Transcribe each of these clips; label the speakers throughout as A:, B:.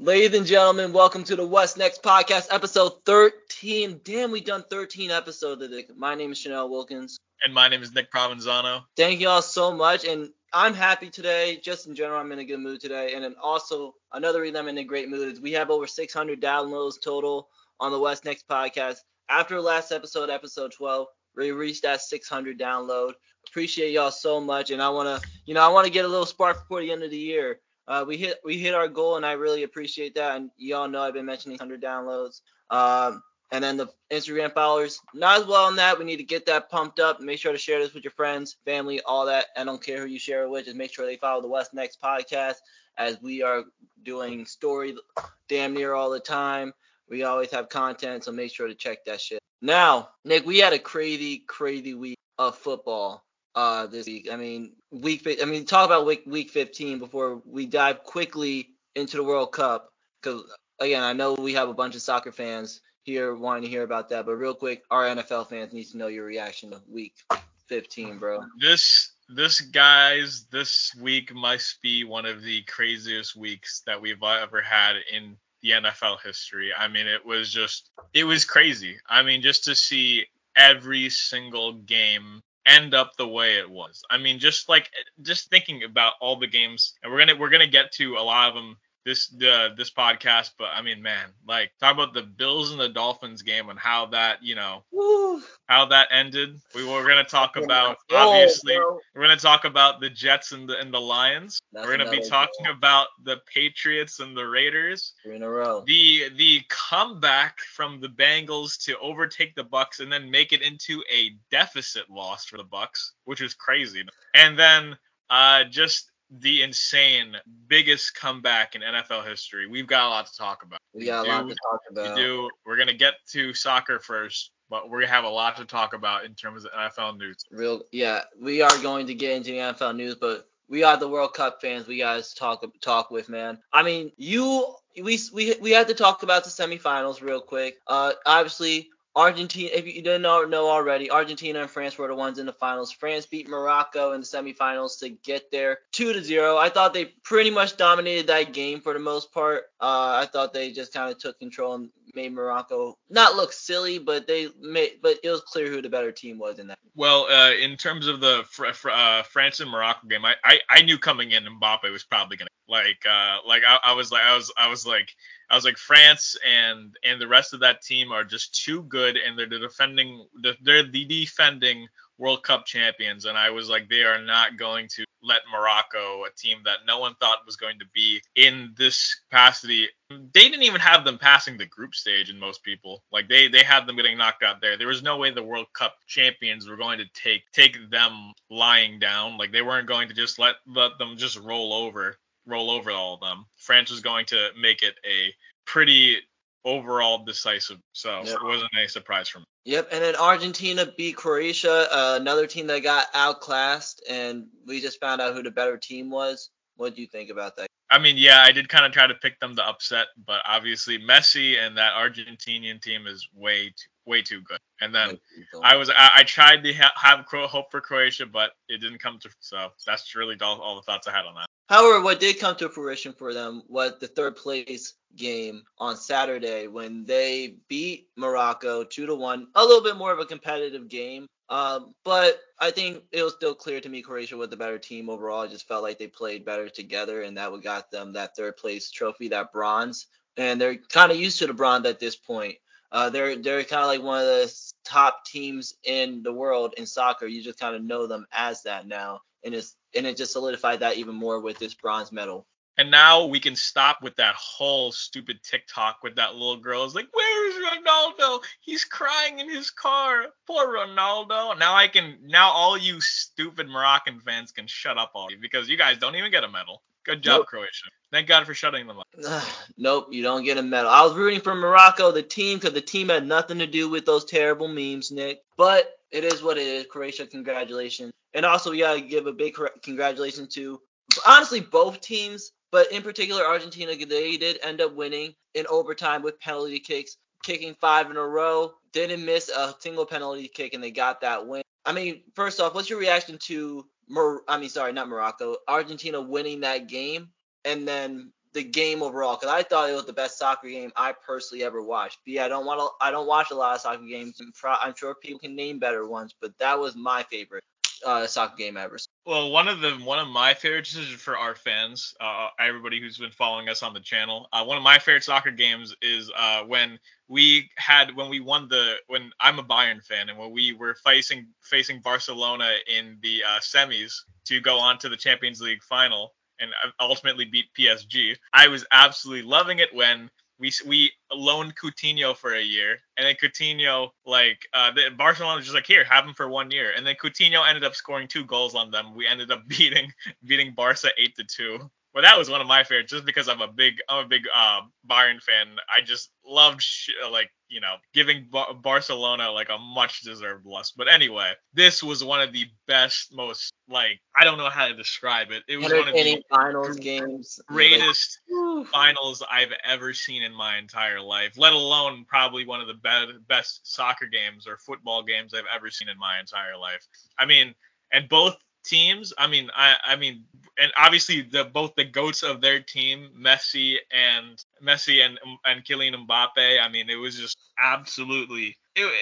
A: Ladies and gentlemen, welcome to the What's Next podcast, episode 13. Damn, we done 13 episodes of it. My name is Chanel Wilkins.
B: And my name is Nick Provenzano.
A: Thank you all so much. And I'm happy today. Just in general, I'm in a good mood today. And then also, another reason I'm in a great mood is we have over 600 downloads total on the What's Next podcast. After last episode, episode 12, we reached that 600 download. Appreciate y'all so much. And I want to, you know, I want to get a little spark before the end of the year. Uh, we hit we hit our goal, and I really appreciate that. And y'all know I've been mentioning 100 downloads. Um, and then the Instagram followers, not as well on that. We need to get that pumped up. Make sure to share this with your friends, family, all that. I don't care who you share it with. Just make sure they follow the What's Next podcast as we are doing story damn near all the time. We always have content, so make sure to check that shit. Now, Nick, we had a crazy, crazy week of football uh, this week. I mean, week. I mean, talk about week week 15 before we dive quickly into the World Cup. Because again, I know we have a bunch of soccer fans here wanting to hear about that, but real quick, our NFL fans need to know your reaction to week 15, bro.
B: This this guys this week must be one of the craziest weeks that we've ever had in the NFL history. I mean, it was just it was crazy. I mean, just to see every single game end up the way it was. I mean, just like just thinking about all the games, and we're gonna we're gonna get to a lot of them this uh, this podcast, but I mean, man, like talk about the Bills and the Dolphins game and how that you know Woo. how that ended. We were gonna talk about obviously oh, we're gonna talk about the Jets and the and the Lions. That's we're gonna be talking goal. about the Patriots and the Raiders.
A: Three in a row.
B: The the comeback from the Bengals to overtake the Bucs and then make it into a deficit loss for the Bucs, which is crazy. And then uh just the insane biggest comeback in NFL history. We've got a lot to talk about.
A: We got we a do, lot to talk about.
B: We do. We're gonna get to soccer first, but we're gonna have a lot to talk about in terms of NFL news.
A: Real, yeah, we are going to get into the NFL news, but we are the World Cup fans. We guys talk talk with man. I mean, you we we we had to talk about the semifinals real quick. Uh, obviously Argentina, if you didn't know, already, Argentina and France were the ones in the finals. France beat Morocco in the semifinals to get there, two to zero. I thought they pretty much dominated that game for the most part. Uh, I thought they just kind of took control and made Morocco not look silly, but they made, but it was clear who the better team was in that.
B: Well, uh, in terms of the fr- fr- uh, France and Morocco game, I, I, I knew coming in Mbappe was probably gonna like uh like I, I was like I was I was like I was like France and and the rest of that team are just too good and they're the defending they're the defending World Cup champions and I was like they are not going to let Morocco, a team that no one thought was going to be in this capacity. They didn't even have them passing the group stage in most people. Like they they had them getting knocked out there. There was no way the World Cup champions were going to take take them lying down. Like they weren't going to just let let them just roll over roll over all of them. France was going to make it a pretty overall decisive. So yep. it wasn't a surprise for me.
A: Yep, and then Argentina beat Croatia, uh, another team that got outclassed, and we just found out who the better team was. What do you think about that?
B: I mean, yeah, I did kind of try to pick them to upset, but obviously Messi and that Argentinian team is way too, way too good. And then I was I, I tried to ha- have hope for Croatia, but it didn't come to. So that's really all, all the thoughts I had on that.
A: However, what did come to fruition for them was the third place game on Saturday when they beat Morocco two to one. A little bit more of a competitive game, um, but I think it was still clear to me Croatia was the better team overall. I just felt like they played better together, and that would got them that third place trophy, that bronze. And they're kind of used to the bronze at this point. Uh, they're they're kind of like one of the top teams in the world in soccer. You just kind of know them as that now, and it's and it just solidified that even more with this bronze medal.
B: And now we can stop with that whole stupid TikTok with that little girl. It's like, where is Ronaldo? He's crying in his car. Poor Ronaldo. Now I can. Now all you stupid Moroccan fans can shut up all because you guys don't even get a medal. Good job, nope. Croatia. Thank God for shutting them up.
A: nope, you don't get a medal. I was rooting for Morocco, the team, because the team had nothing to do with those terrible memes, Nick. But it is what it is. Croatia, congratulations. And also, we gotta give a big congratulations to honestly both teams, but in particular Argentina. They did end up winning in overtime with penalty kicks, kicking five in a row. Didn't miss a single penalty kick, and they got that win. I mean, first off, what's your reaction to? Mor- I mean, sorry, not Morocco, Argentina winning that game, and then the game overall because I thought it was the best soccer game I personally ever watched. But yeah, I don't want to. I don't watch a lot of soccer games. I'm sure people can name better ones, but that was my favorite uh, soccer game ever.
B: Well, one of the one of my favorites is for our fans, uh, everybody who's been following us on the channel. Uh, one of my favorite soccer games is uh, when we had when we won the when I'm a Bayern fan and when we were facing facing Barcelona in the uh, semis to go on to the Champions League final and ultimately beat PSG. I was absolutely loving it when we we loaned Coutinho for a year, and then Coutinho like uh, the, Barcelona was just like here, have him for one year, and then Coutinho ended up scoring two goals on them. We ended up beating beating Barca eight to two. But that was one of my favorites, just because I'm a big I'm a big uh, Bayern fan. I just loved sh- like you know giving Bar- Barcelona like a much deserved loss. But anyway, this was one of the best, most like I don't know how to describe it. It was one of the
A: finals games,
B: greatest like, finals I've ever seen in my entire life. Let alone probably one of the be- best soccer games or football games I've ever seen in my entire life. I mean, and both teams. I mean, I I mean, and obviously the both the goats of their team, Messi and Messi and and Kylian Mbappe. I mean, it was just absolutely. It,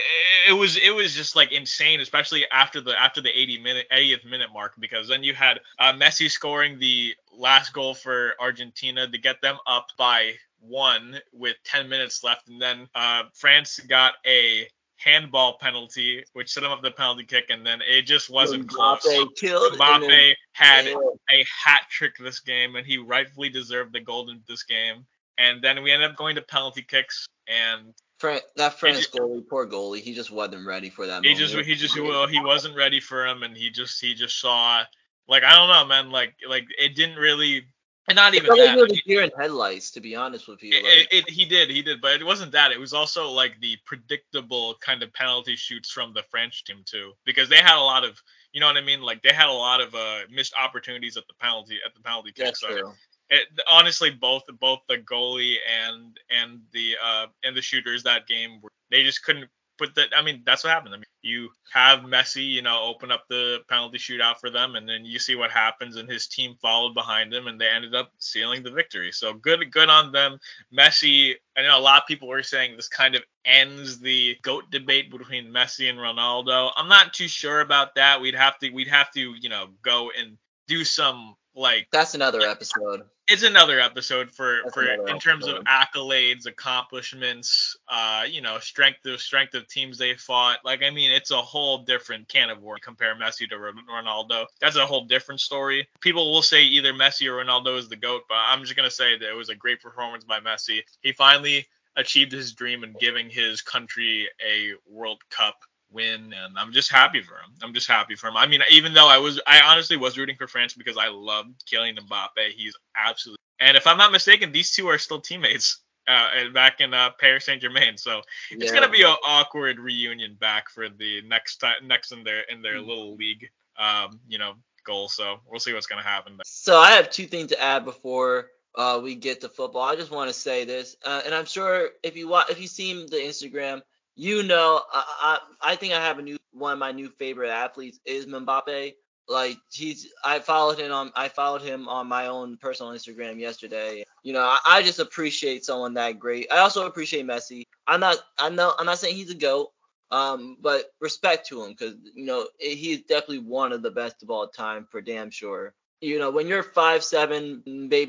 B: it was it was just like insane, especially after the after the 80 minute 80th minute mark, because then you had uh, Messi scoring the last goal for Argentina to get them up by one with 10 minutes left, and then uh, France got a handball penalty, which set him up the penalty kick, and then it just wasn't Mbappe close.
A: Killed
B: Mbappe then, had yeah. a hat trick this game, and he rightfully deserved the golden this game. And then we ended up going to penalty kicks, and
A: Fran- that French goalie, poor goalie, he just wasn't ready for that.
B: He moment. just he just well he wasn't ready for him, and he just he just saw like I don't know, man, like like it didn't really and not even that.
A: Like deer in headlights, to be honest with you.
B: Like. It, it, he did, he did, but it wasn't that. It was also like the predictable kind of penalty shoots from the French team too, because they had a lot of, you know what I mean? Like they had a lot of uh, missed opportunities at the penalty at the penalty kick.
A: That's so true.
B: It, honestly, both both the goalie and and the uh and the shooters that game, they just couldn't put that I mean that's what happened. I mean you have Messi, you know, open up the penalty shootout for them, and then you see what happens, and his team followed behind him, and they ended up sealing the victory. So good, good on them. Messi, I know a lot of people were saying this kind of ends the goat debate between Messi and Ronaldo. I'm not too sure about that. We'd have to, we'd have to, you know, go and do some like
A: that's another episode
B: it's another episode for that's for in terms of accolades accomplishments uh you know strength of strength of teams they fought. Like i mean it's a whole different can of worms compare messi to ronaldo. That's a whole different story. People will say either messi or ronaldo is the goat but i'm just going to say that it was a great performance by messi. He finally achieved his dream in giving his country a world cup win, and I'm just happy for him. I'm just happy for him. I mean, even though I was, I honestly was rooting for France because I loved Kylian Mbappe. He's absolutely, and if I'm not mistaken, these two are still teammates. Uh, back in uh, Paris Saint Germain, so it's yeah. gonna be an awkward reunion back for the next time, next in their in their mm. little league, um, you know, goal. So we'll see what's gonna happen. There.
A: So I have two things to add before uh, we get to football. I just want to say this, uh, and I'm sure if you watch, if you seen the Instagram, you know, I, I, I think I have a new one of my new favorite athletes is Mbappe. Like he's, I followed him on, I followed him on my own personal Instagram yesterday. You know, I, I just appreciate someone that great. I also appreciate Messi. I'm not, I know, I'm not saying he's a goat, um, but respect to him because you know he's definitely one of the best of all time for damn sure. You know, when you're five seven,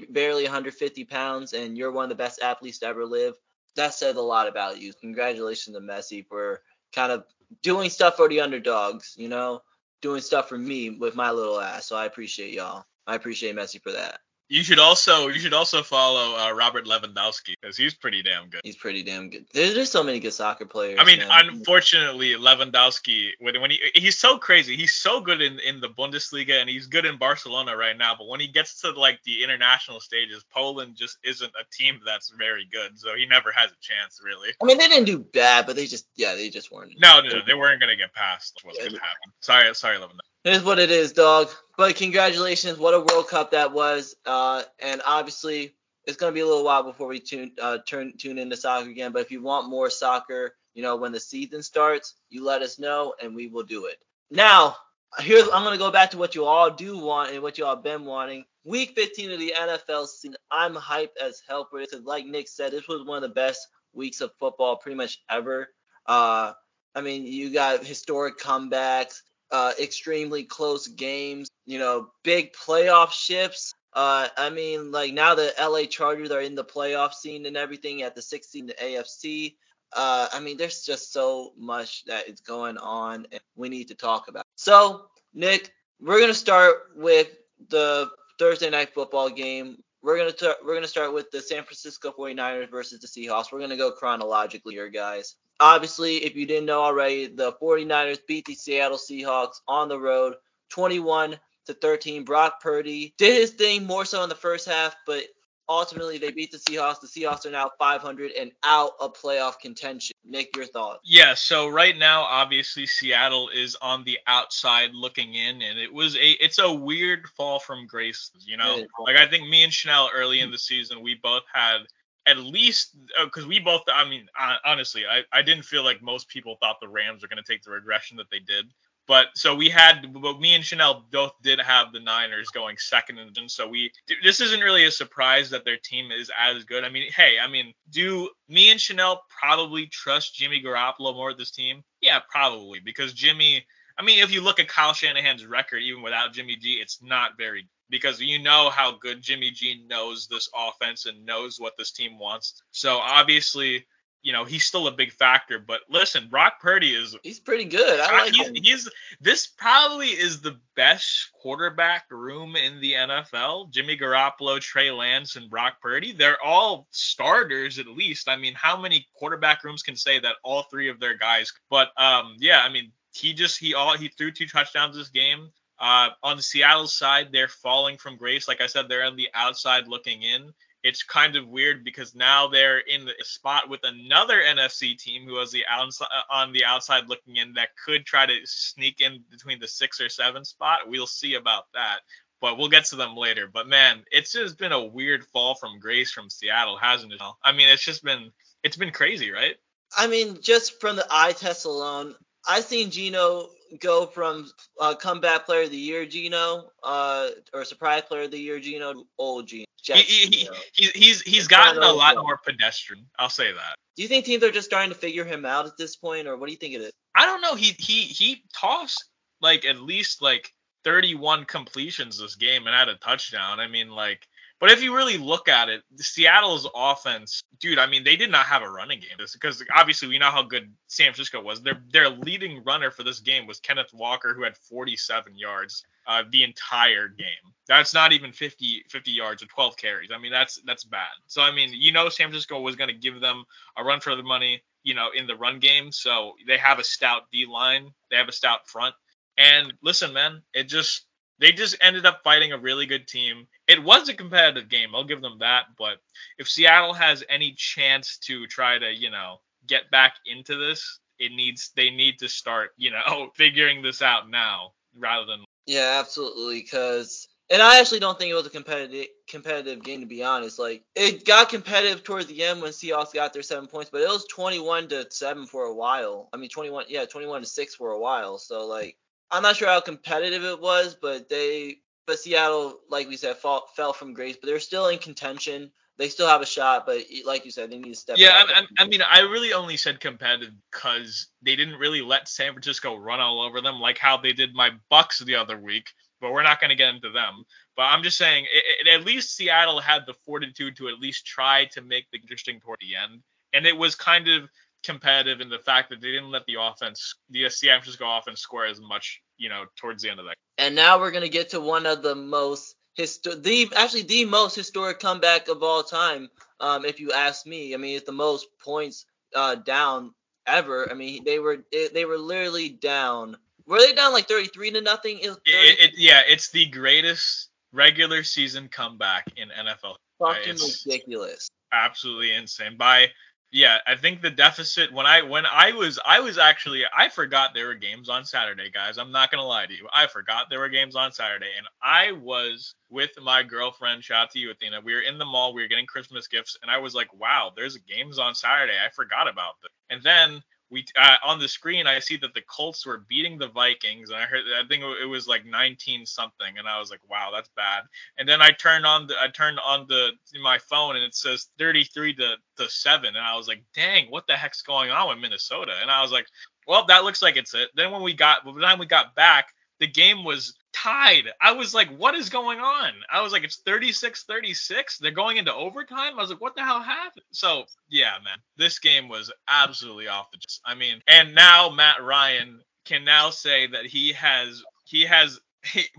A: barely 150 pounds, and you're one of the best athletes to ever live, that said a lot about you. Congratulations to Messi for kind of doing stuff for the underdogs, you know, doing stuff for me with my little ass. So I appreciate y'all. I appreciate Messi for that.
B: You should also you should also follow uh, Robert Lewandowski because he's pretty damn good.
A: He's pretty damn good. There's just so many good soccer players.
B: I mean, man. unfortunately, Lewandowski when when he he's so crazy. He's so good in in the Bundesliga and he's good in Barcelona right now. But when he gets to like the international stages, Poland just isn't a team that's very good. So he never has a chance really.
A: I mean, they didn't do bad, but they just yeah, they just weren't.
B: No, no, no they weren't gonna get past what's yeah, gonna happen. Sorry, sorry, Lewandowski.
A: It is what it is, dog. But congratulations, what a World Cup that was. Uh, and obviously, it's gonna be a little while before we tune uh, turn tune into soccer again. But if you want more soccer, you know, when the season starts, you let us know, and we will do it. Now, here's I'm gonna go back to what you all do want and what you all been wanting. Week 15 of the NFL season. I'm hyped as hell for this. Like Nick said, this was one of the best weeks of football pretty much ever. Uh, I mean, you got historic comebacks, uh, extremely close games, you know, big playoff shifts. Uh, I mean, like now the LA Chargers are in the playoff scene and everything at the 16 AFC. Uh, I mean, there's just so much that is going on and we need to talk about. So, Nick, we're gonna start with the Thursday night football game. We're gonna t- we're gonna start with the San Francisco 49ers versus the Seahawks. We're gonna go chronologically here, guys. Obviously, if you didn't know already, the 49ers beat the Seattle Seahawks on the road 21 to 13. Brock Purdy did his thing more so in the first half, but ultimately they beat the Seahawks. The Seahawks are now 500 and out of playoff contention. Nick, your thoughts?
B: Yeah, so right now obviously Seattle is on the outside looking in and it was a it's a weird fall from grace, you know. Like I think me and Chanel early in the season we both had at least because uh, we both i mean honestly I, I didn't feel like most people thought the rams were going to take the regression that they did but so we had, but me and Chanel both did have the Niners going second, and so we. This isn't really a surprise that their team is as good. I mean, hey, I mean, do me and Chanel probably trust Jimmy Garoppolo more at this team? Yeah, probably because Jimmy. I mean, if you look at Kyle Shanahan's record, even without Jimmy G, it's not very because you know how good Jimmy G knows this offense and knows what this team wants. So obviously, you know he's still a big factor. But listen, Brock Purdy is
A: he's pretty good. I like
B: he's,
A: him.
B: he's this probably is the best quarterback room in the NFL. Jimmy Garoppolo, Trey Lance, and Brock Purdy. They're all starters at least. I mean, how many quarterback rooms can say that all three of their guys? But um, yeah, I mean, he just he all he threw two touchdowns this game. Uh, on the Seattle side, they're falling from grace. Like I said, they're on the outside looking in it's kind of weird because now they're in the spot with another NFC team who was the outside, uh, on the outside looking in that could try to sneak in between the six or seven spot. We'll see about that, but we'll get to them later. But man, it's just been a weird fall from grace from Seattle, hasn't it? I mean, it's just been it's been crazy, right?
A: I mean, just from the eye test alone, I've seen Geno go from uh, comeback player of the year Geno, uh, or surprise player of the year Geno, to old Geno.
B: He, he, he, he's he's gotten a lot more pedestrian. I'll say that.
A: Do you think teams are just starting to figure him out at this point, or what do you think it is?
B: I don't know. He he he tossed like at least like 31 completions this game and had a touchdown. I mean, like but if you really look at it, Seattle's offense, dude, I mean, they did not have a running game. Because obviously we know how good San Francisco was. Their their leading runner for this game was Kenneth Walker, who had 47 yards uh, the entire game. That's not even 50 50 yards or 12 carries. I mean, that's that's bad. So I mean, you know, San Francisco was going to give them a run for the money, you know, in the run game. So they have a stout D line, they have a stout front. And listen, man, it just they just ended up fighting a really good team. It was a competitive game, I'll give them that. But if Seattle has any chance to try to, you know, get back into this, it needs they need to start, you know, figuring this out now rather than.
A: Yeah, absolutely. Because and I actually don't think it was a competitive competitive game to be honest. Like it got competitive towards the end when Seahawks got their seven points, but it was 21 to seven for a while. I mean 21, yeah, 21 to six for a while. So like I'm not sure how competitive it was, but they but Seattle, like we said, fall, fell from grace, but they're still in contention. They still have a shot, but like you said, they need to step. Up.
B: Yeah, I, I, I, mean, I really only said competitive because they didn't really let San Francisco run all over them like how they did my Bucs the other week. But we're not going to get into them. But I'm just saying, it, it, at least Seattle had the fortitude to at least try to make the interesting toward the end, and it was kind of competitive in the fact that they didn't let the offense, the San Francisco offense, score as much, you know, towards the end of that.
A: And now we're gonna get to one of the most histo- the actually the most historic comeback of all time. Um, if you ask me, I mean, it's the most points uh, down ever. I mean, they were they were literally down. Were they down like 33 to nothing?
B: It, it, yeah, it's the greatest regular season comeback in NFL.
A: Fucking ridiculous.
B: Absolutely insane. By yeah, I think the deficit when I when I was I was actually I forgot there were games on Saturday, guys. I'm not gonna lie to you. I forgot there were games on Saturday, and I was with my girlfriend. Shout out to you, Athena. We were in the mall. We were getting Christmas gifts, and I was like, "Wow, there's games on Saturday. I forgot about this." And then we uh, on the screen I see that the Colts were beating the Vikings, and I heard I think it was like 19 something, and I was like, wow, that's bad. And then I turned on the I turned on the my phone, and it says 33 to to seven, and I was like, dang, what the heck's going on with Minnesota? And I was like, well, that looks like it's it. Then when we got by the time we got back, the game was tied. I was like, what is going on? I was like, it's 36 36. They're going into overtime. I was like, what the hell happened? So, yeah, man, this game was absolutely off the. I mean, and now Matt Ryan can now say that he has he has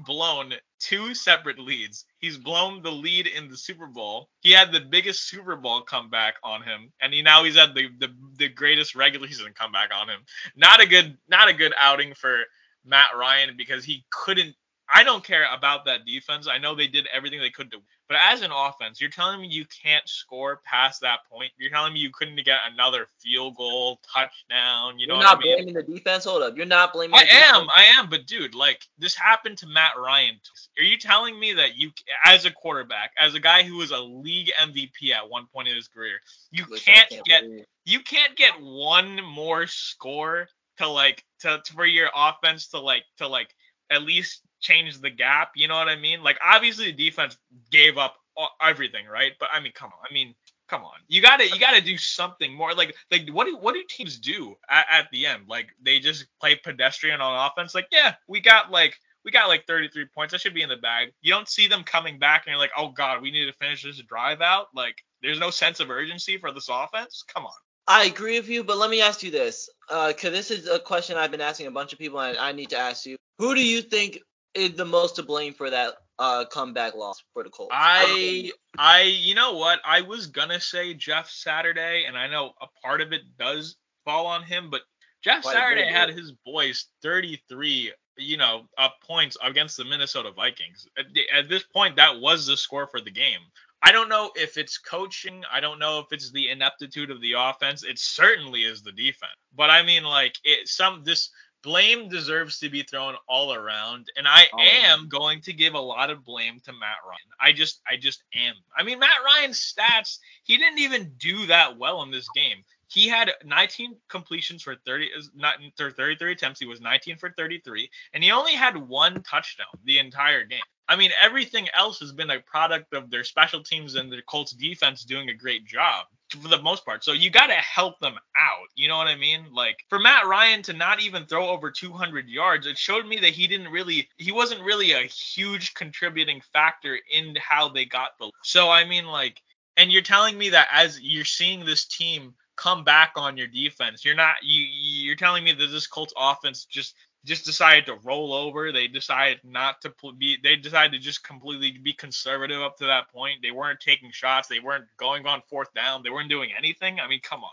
B: blown two separate leads. He's blown the lead in the Super Bowl. He had the biggest Super Bowl comeback on him, and he now he's had the the, the greatest regular season comeback on him. Not a good not a good outing for Matt Ryan because he couldn't. I don't care about that defense. I know they did everything they could to, but as an offense, you're telling me you can't score past that point. You're telling me you couldn't get another field goal, touchdown. You know,
A: you're not
B: I mean?
A: blaming the defense. Hold up, you're not blaming.
B: I am, I am, but dude, like this happened to Matt Ryan. Are you telling me that you, as a quarterback, as a guy who was a league MVP at one point in his career, you can't,
A: can't
B: get,
A: believe.
B: you can't get one more score to like to, to for your offense to like to like at least change the gap. You know what I mean? Like obviously the defense gave up everything, right? But I mean, come on. I mean, come on. You gotta you gotta do something more. Like like what do what do teams do at, at the end? Like they just play pedestrian on offense. Like yeah, we got like we got like 33 points. That should be in the bag. You don't see them coming back and you're like, oh god, we need to finish this drive out. Like there's no sense of urgency for this offense. Come on.
A: I agree with you, but let me ask you this, uh, because this is a question I've been asking a bunch of people, and I need to ask you: Who do you think is the most to blame for that uh, comeback loss for the Colts?
B: I I you know what? I was gonna say Jeff Saturday, and I know a part of it does fall on him, but Jeff
A: Quite
B: Saturday
A: of
B: had his boys 33, you know, uh, points against the Minnesota Vikings. At, at this point, that was the score for the game. I don't know if it's coaching. I don't know if it's the ineptitude of the offense. It certainly is the defense. But I mean, like, it some this blame deserves to be thrown all around, and I
A: All
B: am going to give a lot of blame to Matt Ryan. I just, I just am. I mean, Matt Ryan's stats, he didn't even do that well in this game. He had 19 completions for 30, not for 33 attempts. He was 19 for 33, and he only had one touchdown the entire game. I mean, everything else has been a product of their special teams and the Colts defense doing a great job for the most part. So you got to help them out. You know what I mean? Like for Matt Ryan to not even throw over 200 yards, it showed me that he didn't really, he wasn't really a huge contributing factor in how they got the. So I mean, like, and you're telling me that as you're seeing this team come back on your defense, you're not, you, you're telling me that this Colts offense just just decided to roll over. They decided not to pl- be. They decided to just completely be conservative up to that point. They weren't taking shots. They weren't going on fourth down. They weren't doing anything. I mean, come on.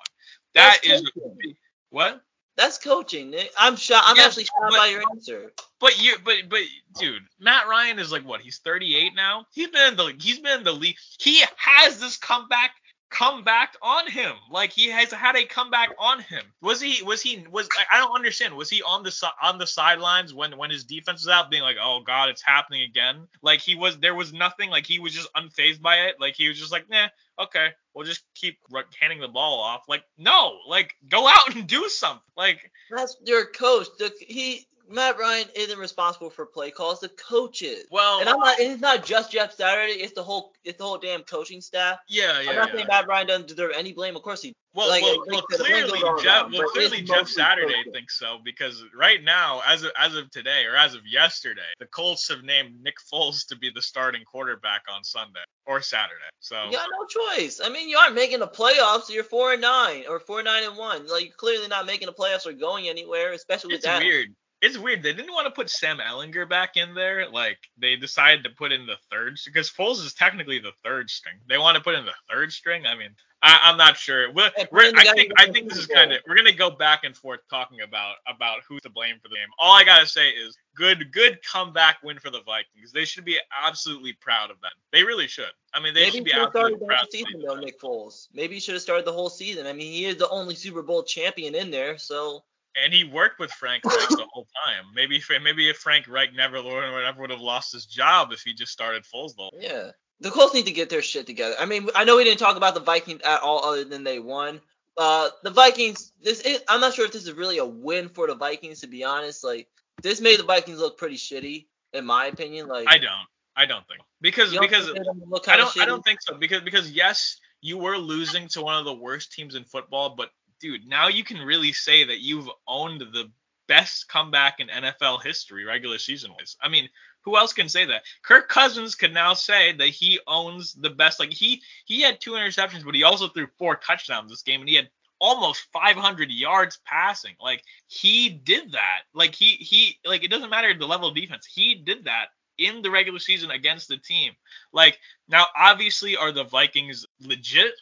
B: That
A: That's
B: is
A: coaching.
B: what.
A: That's coaching. I'm shocked. I'm
B: Yeah,
A: actually shocked
B: but-
A: by your answer.
B: But you, but but dude, Matt Ryan is like what? He's 38 now. He's been in the he's been in the league. He has this comeback comeback on him. Like he has had a comeback on him. Was he was he was I don't understand. Was he on the on the sidelines when when his defense was out being like, "Oh god, it's happening again." Like he was there was nothing like he was just unfazed by it. Like he was just like, "Nah, okay, we'll just keep handing the ball off." Like, no, like go out and do something. Like
A: That's your coach. He Matt Ryan isn't responsible for play calls. The coaches.
B: well,
A: And I'm not. and It's not just Jeff Saturday. It's the whole. It's the whole damn coaching staff.
B: yeah, yeah.
A: I'm not
B: yeah.
A: saying Matt Ryan doesn't deserve any blame. Of course he.
B: Well,
A: Like,
B: well, well clearly, Jeff, well, clearly Jeff Saturday
A: coaching.
B: thinks so because right now, as of, as of today or as of yesterday, the Colts have named Nick Foles to be the starting quarterback on Sunday or Saturday. So
A: You got no choice. I mean, you aren't making the playoffs. So you're four and nine or four nine and one. Like you're clearly not making the playoffs or going anywhere, especially with that.
B: it's
A: that.
B: weird. It's weird. They didn't want to put Sam Ehlinger back in there. Like they decided to put in the third because Foles is technically the third string. They want to put in the third string. I mean, I, I'm not sure. We're, we're,
A: put in the
B: I think I think this is kind of we're gonna go back and forth talking about about who's to blame for the game. All I gotta say is good good comeback win for the Vikings. They should be absolutely proud of them. They really should. I mean, they
A: Maybe
B: should be
A: have started the whole season though. Nick Foles. Maybe he should have started the whole season. I mean, he is the only Super Bowl champion in there, so
B: And he worked with Frank Reich the whole time. Maybe if maybe if Frank Reich never never would have lost his job if he just started Foles the whole
A: yeah. The Colts need to get their shit together. I mean, I know we didn't talk about the Vikings at all, other than they won. Uh, the Vikings. This is, I'm not sure if this is really a win for the Vikings. To be honest, like this made the Vikings look pretty shitty, in my opinion. Like
B: I don't. I don't think because
A: don't
B: because
A: think
B: I don't I don't think so because because yes you were losing to one of the worst teams in football but dude now you can really say that you've owned the best comeback in NFL history regular season wise. I mean who else can say that? Kirk Cousins could now say that he owns the best like he he had two interceptions but he also threw four touchdowns this game and he had almost 500 yards passing. Like he did that. Like he he like it doesn't matter the level of defense. He did that in the regular season against the team. Like now, obviously, are the Vikings legit?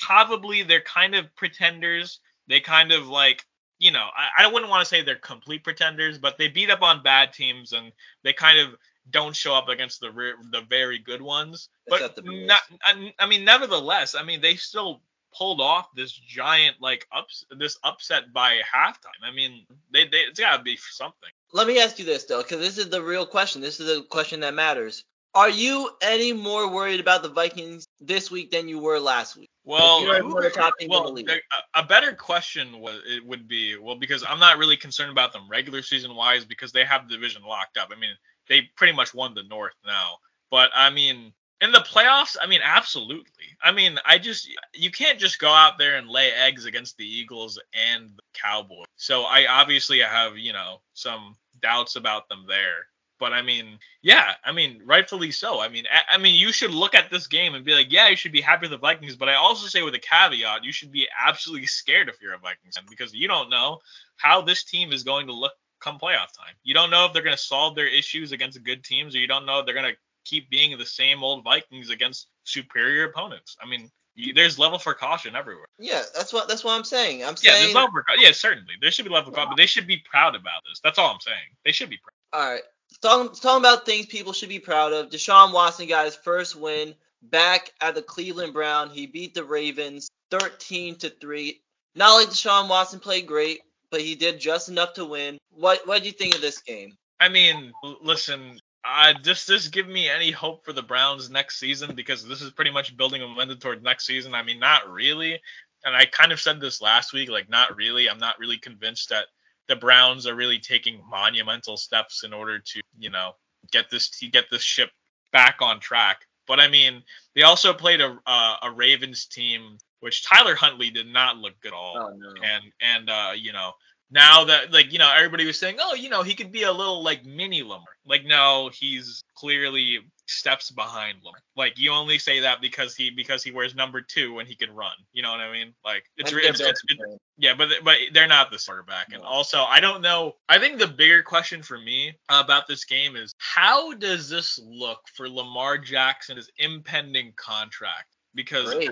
B: Probably they're kind of pretenders. They kind of like you know I, I wouldn't want to say they're complete pretenders, but they beat up on bad teams and they kind of don't show up against the re- the very good ones. But
A: Except
B: not, I, I mean, nevertheless, I mean they still pulled off this giant like ups this upset by halftime. I mean, they, they it's gotta be something.
A: Let me ask you this though, because this is the real question. This is the question that matters. Are you any more worried about the Vikings this week than you were last week?
B: Well,
A: If you're one of the top teams in the
B: well, a, a better question was it would be well because I'm not really concerned about them regular season wise because they have the division locked up. I mean, they pretty much won the North now, but I mean, in the playoffs, I mean, absolutely. I mean, I just you can't just go out there and lay eggs against the Eagles and the Cowboys. So I obviously have you know some doubts about them there. But I mean, yeah, I mean, rightfully so. I mean, I, I mean, you should look at this game and be like, yeah, you should be happy with the Vikings. But I also say with a caveat, you should be absolutely scared if you're a Vikings fan because you don't know how this team is going to look come playoff time. You don't know if they're going to solve their issues against good teams, or you don't know if they're going to keep being the same old Vikings against superior opponents. I mean, you, there's level for caution everywhere.
A: Yeah, that's what that's what I'm saying. I'm
B: Yeah,
A: saying
B: there's level for yeah, certainly there should be level for caution, but they should be proud about this. That's all I'm saying. They should be proud.
A: All right. Talking, talking about things people should be proud of. Deshaun Watson got his first win back at the Cleveland Brown. He beat the Ravens 13 to 3. Not like Deshaun Watson played great, but he did just enough to win. What what do you think of this game?
B: I mean, listen, uh, does this give me any hope for the Browns next season? Because this is pretty much building momentum towards next season. I mean, not really. And I kind of said this last week, like, not really. I'm not really convinced that the Browns are really taking monumental steps in order to, you know, get this get this ship back on track. But I mean, they also played a uh, a Ravens team, which Tyler Huntley did not look good at all
A: Oh no.
B: and and uh you know now that like you know everybody was saying oh you know he could be a little like mini Lamar like no he's clearly steps behind Lamar like you only say that because he because he wears number two and he can run you know what I mean like it's
A: And
B: re-
A: they're
B: it's, it's, it's yeah but but they're not the quarterback and
A: No.
B: also I don't know I think the bigger question for me about this game is how does this look for Lamar Jackson's impending contract because
A: Great.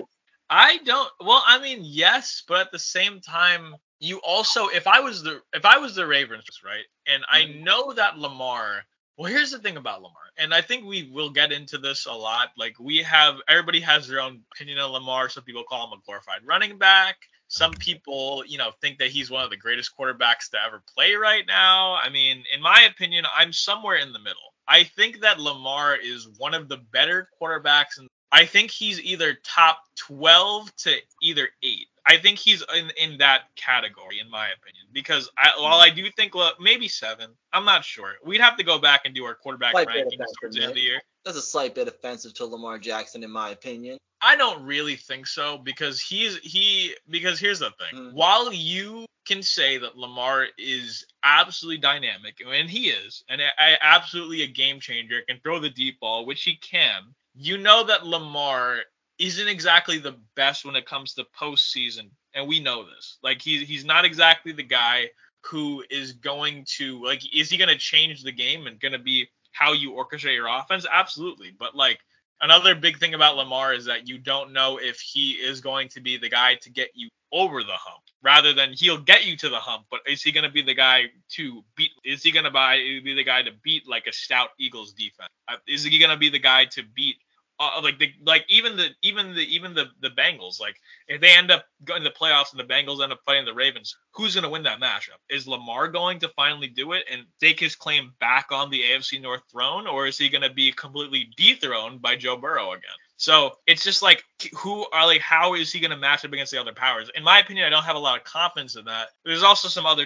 B: I don't. Well, I mean, yes, but at the same time, you also, if I was the, if I was the Ravens, right, and I
A: Mhm.
B: know that Lamar. Well, here's the thing about Lamar, and I think we will get into this a lot. Like we have, everybody has their own opinion of Lamar. Some people call him a glorified running back. Some people, you know, think that he's one of the greatest quarterbacks to ever play right now. I mean, in my opinion, I'm somewhere in the middle. I think that Lamar is one of the better quarterbacks and I think he's either top 12 to either 8. I think he's in, in that category, in my opinion, because I, while I do think well, maybe 7, I'm not sure. We'd have to go back and do our quarterback
A: Slight
B: rankings
A: offensive,
B: towards the end of the year.
A: That's a slight bit offensive to Lamar Jackson, in my opinion.
B: I don't really think so because he's he because here's the thing.
A: Mm.
B: While you can say that Lamar is absolutely dynamic, and he is, and a- a- absolutely a game changer, can throw the deep ball, which he can. You know that Lamar isn't exactly the best when it comes to postseason, and we know this. Like he's he's not exactly the guy who is going to like is he going to change the game and going to be how you orchestrate your offense? Absolutely, but like another big thing about Lamar is that you don't know if he is going to be the guy to get you over the hump rather than he'll get you to the hump but is he going to be the guy to beat is he going to buy be the guy to beat like a stout Eagles defense Uh, is he going to be the guy to beat uh, like the like even the even the even the the Bengals like if they end up going to the playoffs and the Bengals end up fighting the Ravens who's going to win that matchup is Lamar going to finally do it and take his claim back on the AFC North throne or is he going to be completely dethroned by Joe Burrow again So it's just like who are like how is he going to match up against the other powers? In my opinion, I don't have a lot of confidence in that. There's also some other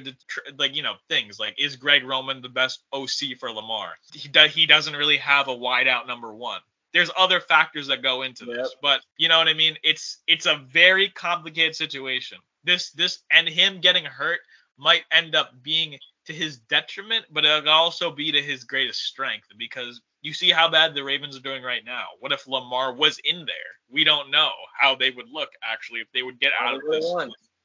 B: like you know things like is Greg Roman the best OC for Lamar? He does he doesn't really have a wideout number one there's other factors that go into this but you know what i mean it's it's a very complicated situation this this and him getting hurt might end up being to his detriment, but it'll also be to his greatest strength because you see how bad the Ravens are doing right now. What if Lamar was in there? We don't know how they would look actually if they would get out of this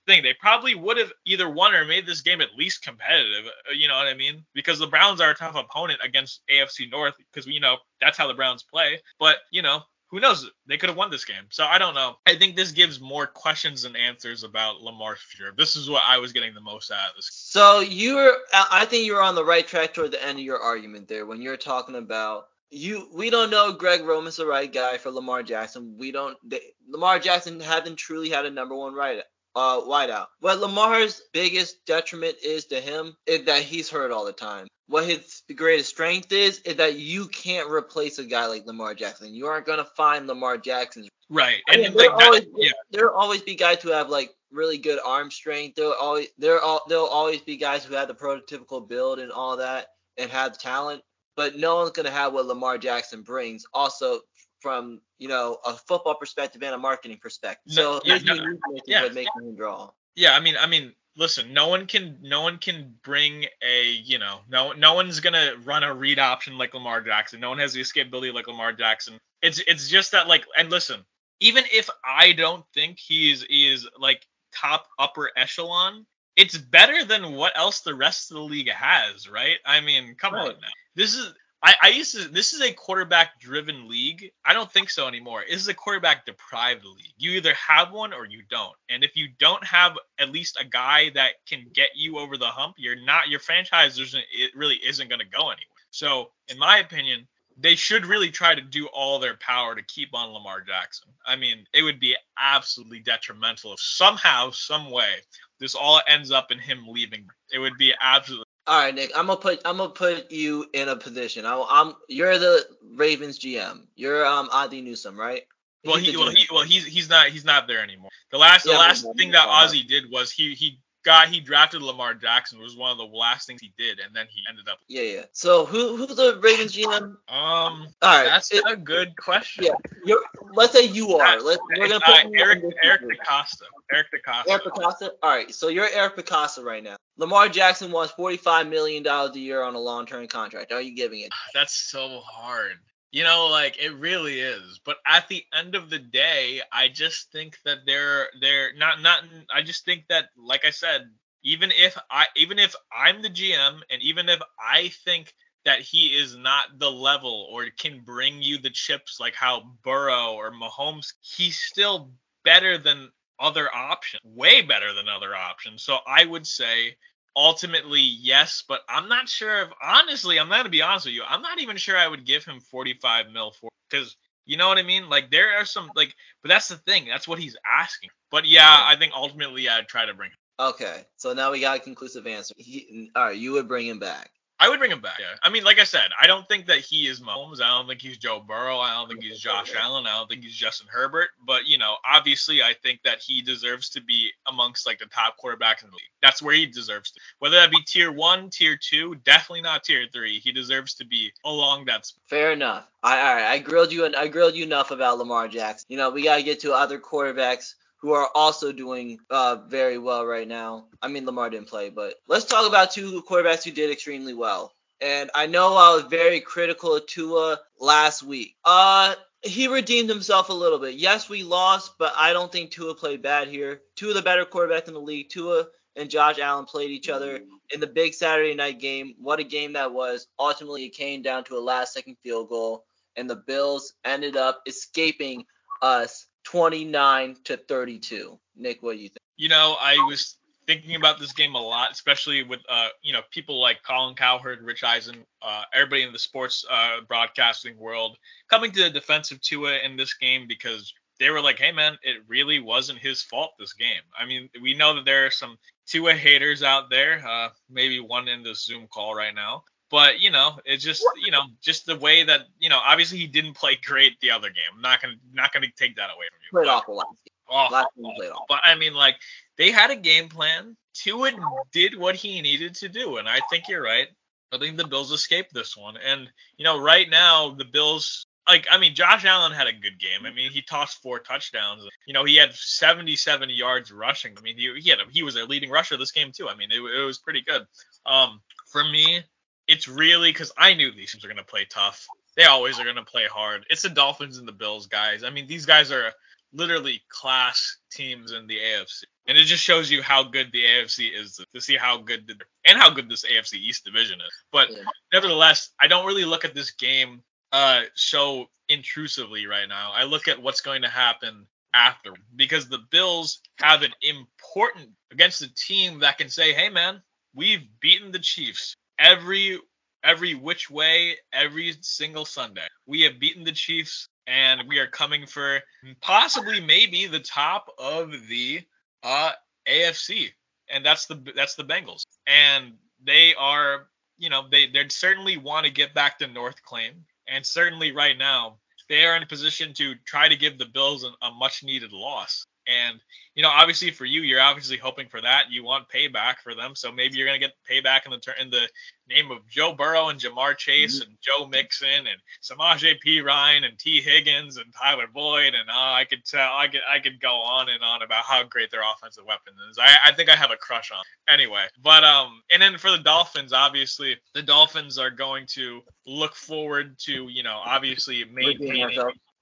B: thing. They probably would have either won or made this game at least competitive. Uh, you know what I mean? Because the Browns are a tough opponent against AFC North because you know that's how the Browns play. But you know who knows? They could have won this game. So I don't know. I think this gives more questions than answers about Lamar's future. This is what I was getting the most out of this.
A: So you were, I think you were on the right track toward the end of your argument there when you're talking about you. We don't know Greg Roman's the right guy for Lamar Jackson. We don't. They, Lamar Jackson hasn't truly had a number one right uh, wideout. What Lamar's biggest detriment is to him is that he's hurt all the time. What his greatest strength is is that you can't replace a guy like Lamar Jackson. You aren't gonna find Lamar Jackson's
B: right.
A: I mean, and like that, yeah. there'll always be guys who have like really good arm strength. There'll always there all there'll always be guys who have the prototypical build and all that and have talent. But no one's gonna have what Lamar Jackson brings. Also, from you know a football perspective and a marketing perspective. So no, yeah, no, yeah, making him draw.
B: Yeah, I mean, I mean, listen, no one can, no one can bring a, you know, no, no one's gonna run a read option like Lamar Jackson. No one has the escapability like Lamar Jackson. It's, it's just that like, and listen, even if I don't think he's is like top upper echelon, it's better than what else the rest of the league has, right? I mean, come right. on now. This is I, I used to. This is a quarterback driven league. I don't think so anymore. This is a quarterback deprived league. You either have one or you don't. And if you don't have at least a guy that can get you over the hump, you're not. Your franchise isn't. It really isn't going to go anywhere. So, in my opinion, they should really try to do all their power to keep on Lamar Jackson. I mean, it would be absolutely detrimental if somehow, some way, this all ends up in him leaving. It would be absolutely
A: all right, Nick. I'm gonna put I'm gonna put you in a position. I, am you're the Ravens GM. You're um Ozzie Newsome, right?
B: Well, he well he well he's he's not he's not there anymore. The last yeah, the last thing that Ozzie did was he he got he drafted Lamar Jackson was one of the last things he did, and then he ended up.
A: Yeah, yeah. So who who's the Ravens GM? Um,
B: all right, that's it, a good question.
A: Yeah, you're, let's say you are. Let's, we're gonna put
B: uh, Eric Eric DeCosta. Eric DeCosta.
A: Eric DeCosta. All right, so you're Eric DeCosta right now. Lamar Jackson wants forty-five million dollars a year on a long-term contract. Are you giving it?
B: That's so hard. You know, like it really is. But at the end of the day, I just think that they're they're not not I just think that like I said, even if I even if I'm the GM and even if I think that he is not the level or can bring you the chips like how Burrow or Mahomes, he's still better than other options, way better than other options. So I would say ultimately yes, but I'm not sure if honestly, I'm not gonna be honest with you. I'm not even sure I would give him 45 mil for because you know what I mean. Like there are some like, but that's the thing. That's what he's asking. But yeah, I think ultimately I'd try to bring him.
A: Okay, so now we got a conclusive answer. He, all right, you would bring him back.
B: I would bring him back. Yeah. I mean, like I said, I don't think that he is Mahomes. I don't think he's Joe Burrow. I don't think he's Josh Allen. I don't think he's Justin Herbert. But you know, obviously, I think that he deserves to be amongst like the top quarterbacks in the league. That's where he deserves to. Whether that be tier one, tier two, definitely not tier three. He deserves to be along that. Spot.
A: Fair enough. I, all right, I grilled you and I grilled you enough about Lamar Jackson. You know, we gotta get to other quarterbacks who are also doing uh, very well right now. I mean, Lamar didn't play, but let's talk about two quarterbacks who did extremely well. And I know I was very critical of Tua last week. Uh, he redeemed himself a little bit. Yes, we lost, but I don't think Tua played bad here. Two of the better quarterbacks in the league, Tua and Josh Allen played each other in the big Saturday night game. What a game that was. Ultimately, it came down to a last second field goal, and the Bills ended up escaping us 29 to 32. Nick, what do you think?
B: You know, I was thinking about this game a lot, especially with uh, you know, people like Colin Cowherd, Rich Eisen, uh, everybody in the sports uh, broadcasting world coming to the defense of Tua in this game because they were like, "Hey, man, it really wasn't his fault this game." I mean, we know that there are some Tua haters out there, uh, maybe one in this Zoom call right now, But you know, it's just you know, just the way that you know, obviously he didn't play great the other game. I'm not gonna not gonna take that away from you.
A: Played
B: but-
A: awful last game.
B: awful,
A: Last game played awful.
B: But I mean, like they had a game plan. Tua did what he needed to do, and I think you're right. I think the Bills escaped this one, and you know, right now the Bills. Like I mean, Josh Allen had a good game. I mean, he tossed four touchdowns. You know, he had 77 yards rushing. I mean, he he had a, he was a leading rusher this game too. I mean, it, it was pretty good. Um, for me, it's really because I knew these teams are gonna play tough. They always are gonna play hard. It's the Dolphins and the Bills, guys. I mean, these guys are literally class teams in the AFC. And it just shows you how good the AFC is to see how good the, and how good this AFC East division is. But
A: Yeah.
B: nevertheless, I don't really look at this game uh so intrusively right now. I look at what's going to happen after because the Bills have an important against a team that can say, "Hey man, we've beaten the Chiefs every every which way every single Sunday. We have beaten the Chiefs and we are coming for possibly maybe the top of the uh AFC. And that's the that's the Bengals. And they are, you know, they they certainly want to get back to North Claim and certainly right now they are in a position to try to give the Bills a, a much needed loss. And you know, obviously for you, you're obviously hoping for that. You want payback for them, so maybe you're gonna get payback in the tur- in the name of Joe Burrow and Ja'Marr Chase and Joe Mixon and Samaje Perine and Tee Higgins and Tyler Boyd and uh, I could tell I could I could go on and on about how great their offensive weapon is. I, I think I have a crush on. Anyway, but um and then for the Dolphins, obviously the Dolphins are going to look forward to you know obviously maintaining.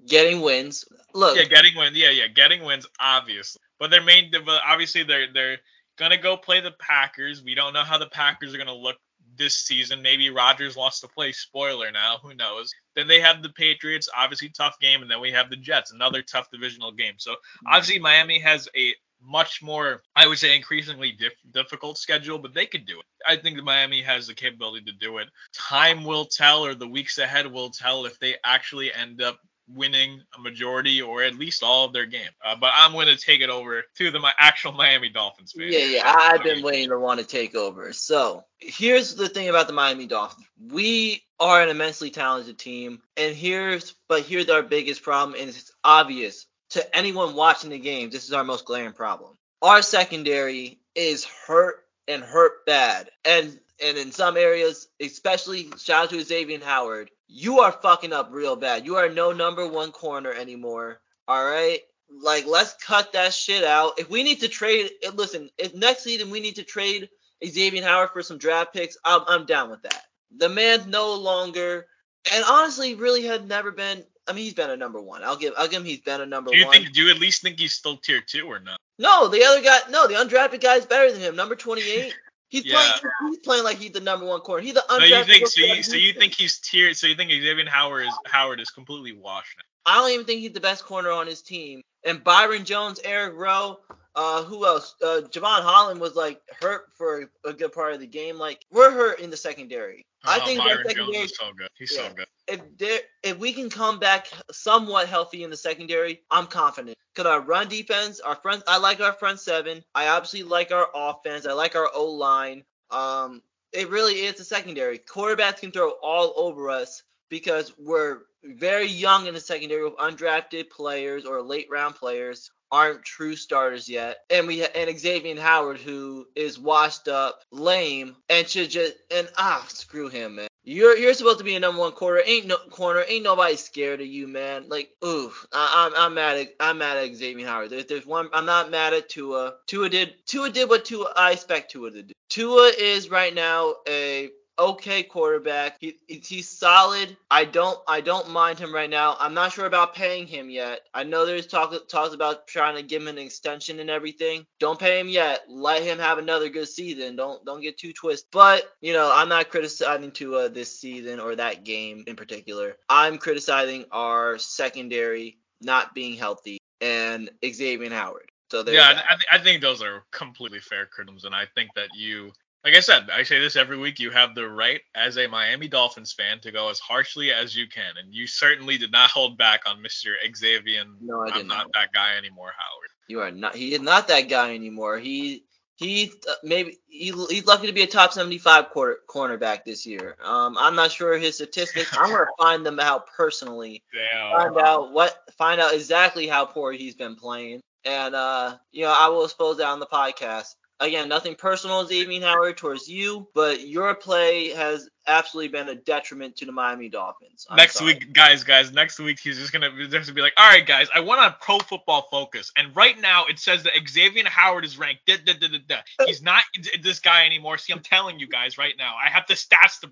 A: Getting wins. Look,
B: yeah, getting wins. Yeah, yeah, getting wins, obviously. But they're main. Obviously, they're they're gonna go play the Packers. We don't know how the Packers are gonna look this season. Maybe Rodgers wants to play spoiler now. Who knows? Then they have the Patriots, obviously tough game, and then we have the Jets, another tough divisional game. So obviously, Miami has a much more, I would say, increasingly dif- difficult schedule, but they could do it. I think Miami has the capability to do it. Time will tell, or the weeks ahead will tell, if they actually end up winning a majority or at least all of their game. Uh, but I'm going to take it over to the my actual Miami Dolphins fan.
A: Yeah, yeah. I've been waiting to want to take over. So here's the thing about the Miami Dolphins. We are an immensely talented team, and here's but here's our biggest problem, and it's obvious to anyone watching the game. This is our most glaring problem. Our secondary is hurt and hurt bad, and and in some areas, especially shout out to Xavier Howard, you are fucking up real bad. You are no number one corner anymore. All right. Like, let's cut that shit out. If we need to trade, eh, listen, if next season we need to trade Xavier Howard for some draft picks, I'm, I'm down with that. The man's no longer, and honestly, really had never been. I mean, he's been a number one. I'll give, I'll give him. He's been a number
B: Do you
A: one.
B: think? Do you at least think he's still tier two or not?
A: no, the other guy, no, the undrafted guy is better than him. Number 28. He's
B: Yeah.
A: playing. He's playing like he's the number one corner. He's the
B: So
A: undrafted.
B: you think? So you, so you think he's tiered? So you think Xavier Howard is Howard is completely washed now?
A: I don't even think he's the best corner on his team. And Byron Jones, Eric Rowe, uh, who else? Uh, Jevon Holland was like hurt for a good part of the game. Like we're hurt in the secondary. I
B: Oh,
A: think
B: Byron
A: that
B: Jones
A: secondary.
B: is so good. He's
A: Yeah.
B: so good.
A: If there, if we can come back somewhat healthy in the secondary, I'm confident. Cause our run defense, our front, I like our front seven. I obviously like our offense. I like our O line. Um, it really is the secondary. Quarterbacks can throw all over us because we're very young in the secondary with undrafted players or late round players aren't true starters yet. And we and Xavier Howard who is washed up, lame, and should just and ah screw him, man. You're you're supposed to be a number one corner. Ain't no corner. Ain't nobody scared of you, man. Like, ooh, I, I'm I'm mad at I'm mad at Xavier Howard. There's, there's one. I'm not mad at Tua. Tua did Tua did what Tua I expect Tua to do. Tua is right now a okay quarterback. He, he's solid. I don't I don't mind him right now. I'm not sure about paying him yet. I know there's talk talks about trying to give him an extension and everything. Don't pay him yet. Let him have another good season. Don't don't get too twisted. But you know I'm not criticizing Tua this season or that game in particular. I'm criticizing our secondary not being healthy and Xavier Howard. So
B: Yeah. I, th- I think those are completely fair criticisms, and I think that you, like I said, I say this every week. You have the right as a Miami Dolphins fan to go as harshly as you can, and you certainly did not hold back on Mr. Xavier.
A: No, I
B: I'm
A: did
B: not
A: not.
B: that guy anymore, Howard.
A: You are not. He is not that guy anymore. He he uh, maybe he, he's lucky to be a top 75 quarter, cornerback this year. Um, I'm not sure his statistics. I'm gonna find them out personally.
B: Damn.
A: Find out what, find out exactly how poor he's been playing, and uh, you know, I will expose that on the podcast again, nothing personal, Xavier Howard, towards you, but your play has absolutely been a detriment to the Miami Dolphins.
B: I'm next sorry. week, guys, guys, next week he's just gonna just gonna be like, all right, guys, I went on Pro Football Focus, and right now it says that Xavier Howard is ranked. Da, da, da. He's not this guy anymore. See, I'm telling you guys right now, I have the stats to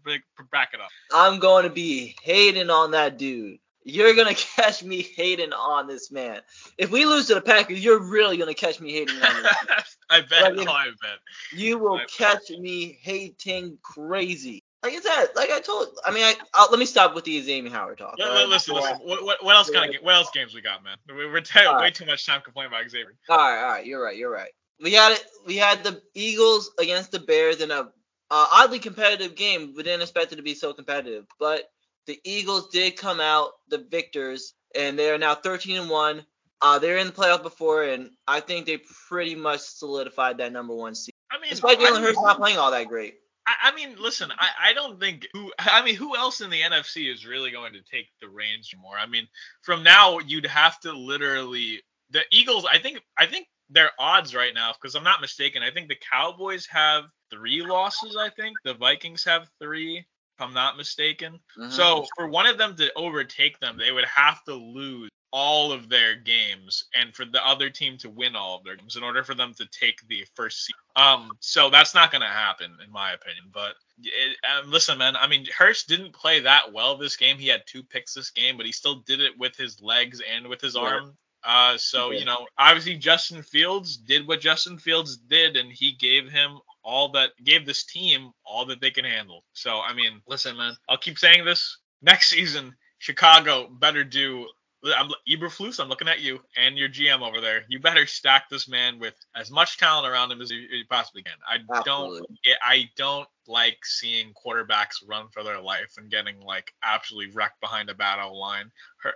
B: back it up.
A: I'm going to be hating on that dude you're gonna catch me hating on this man. If we lose to the Packers, you're really gonna catch me hating on this.
B: I bet. Like, oh, I bet.
A: You will catch bet. me hating crazy. Like I said, like I told, I mean, I I'll, let me stop with the Xavier Howard talk.
B: Right? Listen, listen. What, what, what else kind of what else games we got, man? We're taking way right. too much time complaining about Xavier.
A: All right, all right, you're right, you're right. We had it. We had the Eagles against the Bears in a uh, oddly competitive game. We didn't expect it to be so competitive, but the Eagles did come out the victors, and they are now 13 and one. Uh, they're in the playoff before, and I think they pretty much solidified that number one seed.
B: I mean,
A: despite Jalen Hurts not playing all that great.
B: I, I mean, listen, I, I don't think who. I mean, who else in the NFC is really going to take the reins more? I mean, from now you'd have to literally the Eagles. I think. I think their odds right now, because I'm not mistaken. I think the Cowboys have three losses. I think the Vikings have three if I'm not mistaken. Mm-hmm. So for one of them to overtake them, they would have to lose all of their games and for the other team to win all of their games in order for them to take the first seed. Um, so that's not going to happen in my opinion. But it, um, listen, man, I mean, Hurts didn't play that well this game. He had two picks this game, but he still did it with his legs and with his yeah. arm. Uh, so yeah. you know, obviously Justin Fields did what Justin Fields did, and he gave him all that gave this team all that they can handle. So I mean, listen, man, I'll keep saying this. Next season, Chicago better do. I'm Eberflus. I'm looking at you and your GM over there. You better stack this man with as much talent around him as you, you possibly can. I Absolutely. don't. I don't like seeing quarterbacks run for their life and getting like absolutely wrecked behind a bad O line.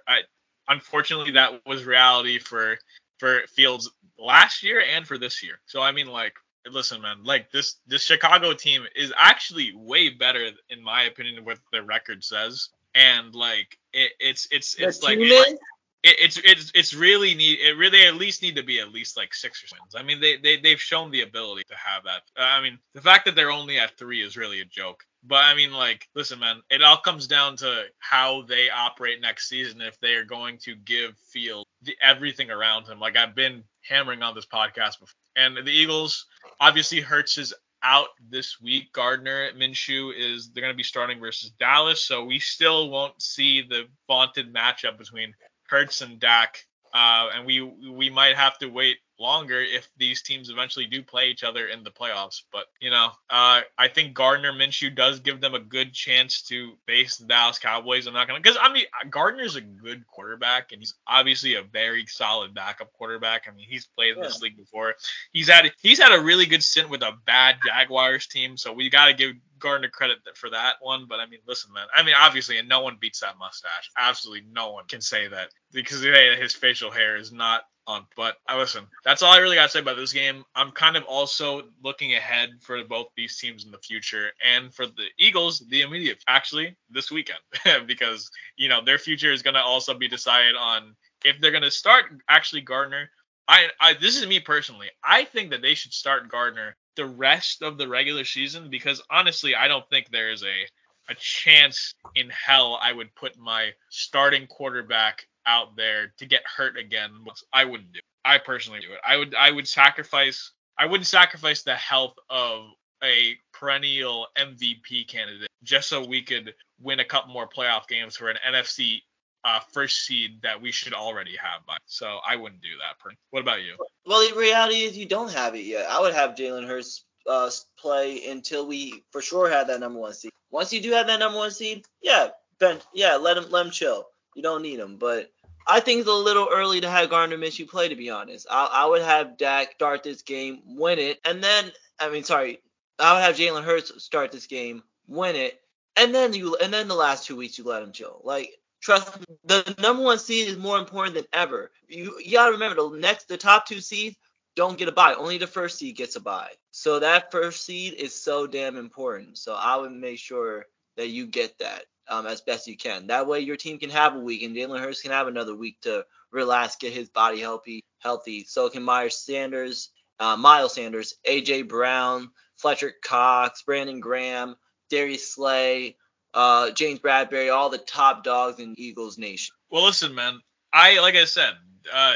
B: I, unfortunately, that was reality for for Fields last year and for this year. So I mean, like listen, man, like this this Chicago team is actually way better in my opinion what their record says, and like it, it's it's it's like it, it's it's it's really need it really at least need to be at least like six or wins. I mean they they they've shown the ability to have that. Uh, I mean the fact that they're only at three is really a joke. But I mean, like, listen, man, it all comes down to how they operate next season. If they are going to give Field the, everything around him, like I've been hammering on this podcast before. And the Eagles, obviously, Hurts is out this week. Gardner Minshew is they're going to be starting versus Dallas, so we still won't see the vaunted matchup between Hurts and Dak. Uh, and we we might have to wait longer if these teams eventually do play each other in the playoffs. But you know, uh, I think Gardner Minshew does give them a good chance to face the Dallas Cowboys. I'm not gonna because I mean Gardner's a good quarterback and he's obviously a very solid backup quarterback. I mean he's played in this league before. He's had he's had a really good stint with a bad Jaguars team, so we got to give Gardner credit for that one. But I mean, listen, man. I mean, obviously, and no one beats that mustache. Absolutely, no one can say that because his facial hair is not on. But I listen, that's all I really got to say about this game. I'm kind of also looking ahead for both these teams in the future and for the Eagles, the immediate, actually, this weekend, because, you know, their future is going to also be decided on if they're going to start actually Gardner. I, I, this is me personally. I think that they should start Gardner the rest of the regular season because honestly, I don't think there is a a chance in hell I would put my starting quarterback out there to get hurt again. I wouldn't do. It. I personally do it. I would I would sacrifice I wouldn't sacrifice the health of a perennial MVP candidate just so we could win a couple more playoff games for an NFC uh, first seed that we should already have by. So I wouldn't do that. What about you?
A: Well, the reality is you don't have it yet. I would have Jalen Hurts uh, play until we for sure have that number one seed. Once you do have that number one seed, yeah, Ben, yeah, let him let him chill. You don't need him, but I think it's a little early to have Gardner Minshew play. To be honest, I, I would have Dak start this game, win it, and then I mean, sorry, I would have Jalen Hurts start this game, win it, and then you and then the last two weeks you let him chill. Like trust the number one seed is more important than ever. You you gotta remember the next the top two seeds don't get a buy. Only the first seed gets a buy. So that first seed is so damn important. So I would make sure that you get that um, as best you can. That way your team can have a week and Jalen Hurts can have another week to relax, get his body healthy. Healthy. So can Myers Sanders, uh, Miles Sanders, AJ Brown, Fletcher Cox, Brandon Graham, Darius Slay, uh, James Bradberry, all the top dogs in Eagles Nation.
B: Well, listen, man. I like I said, uh,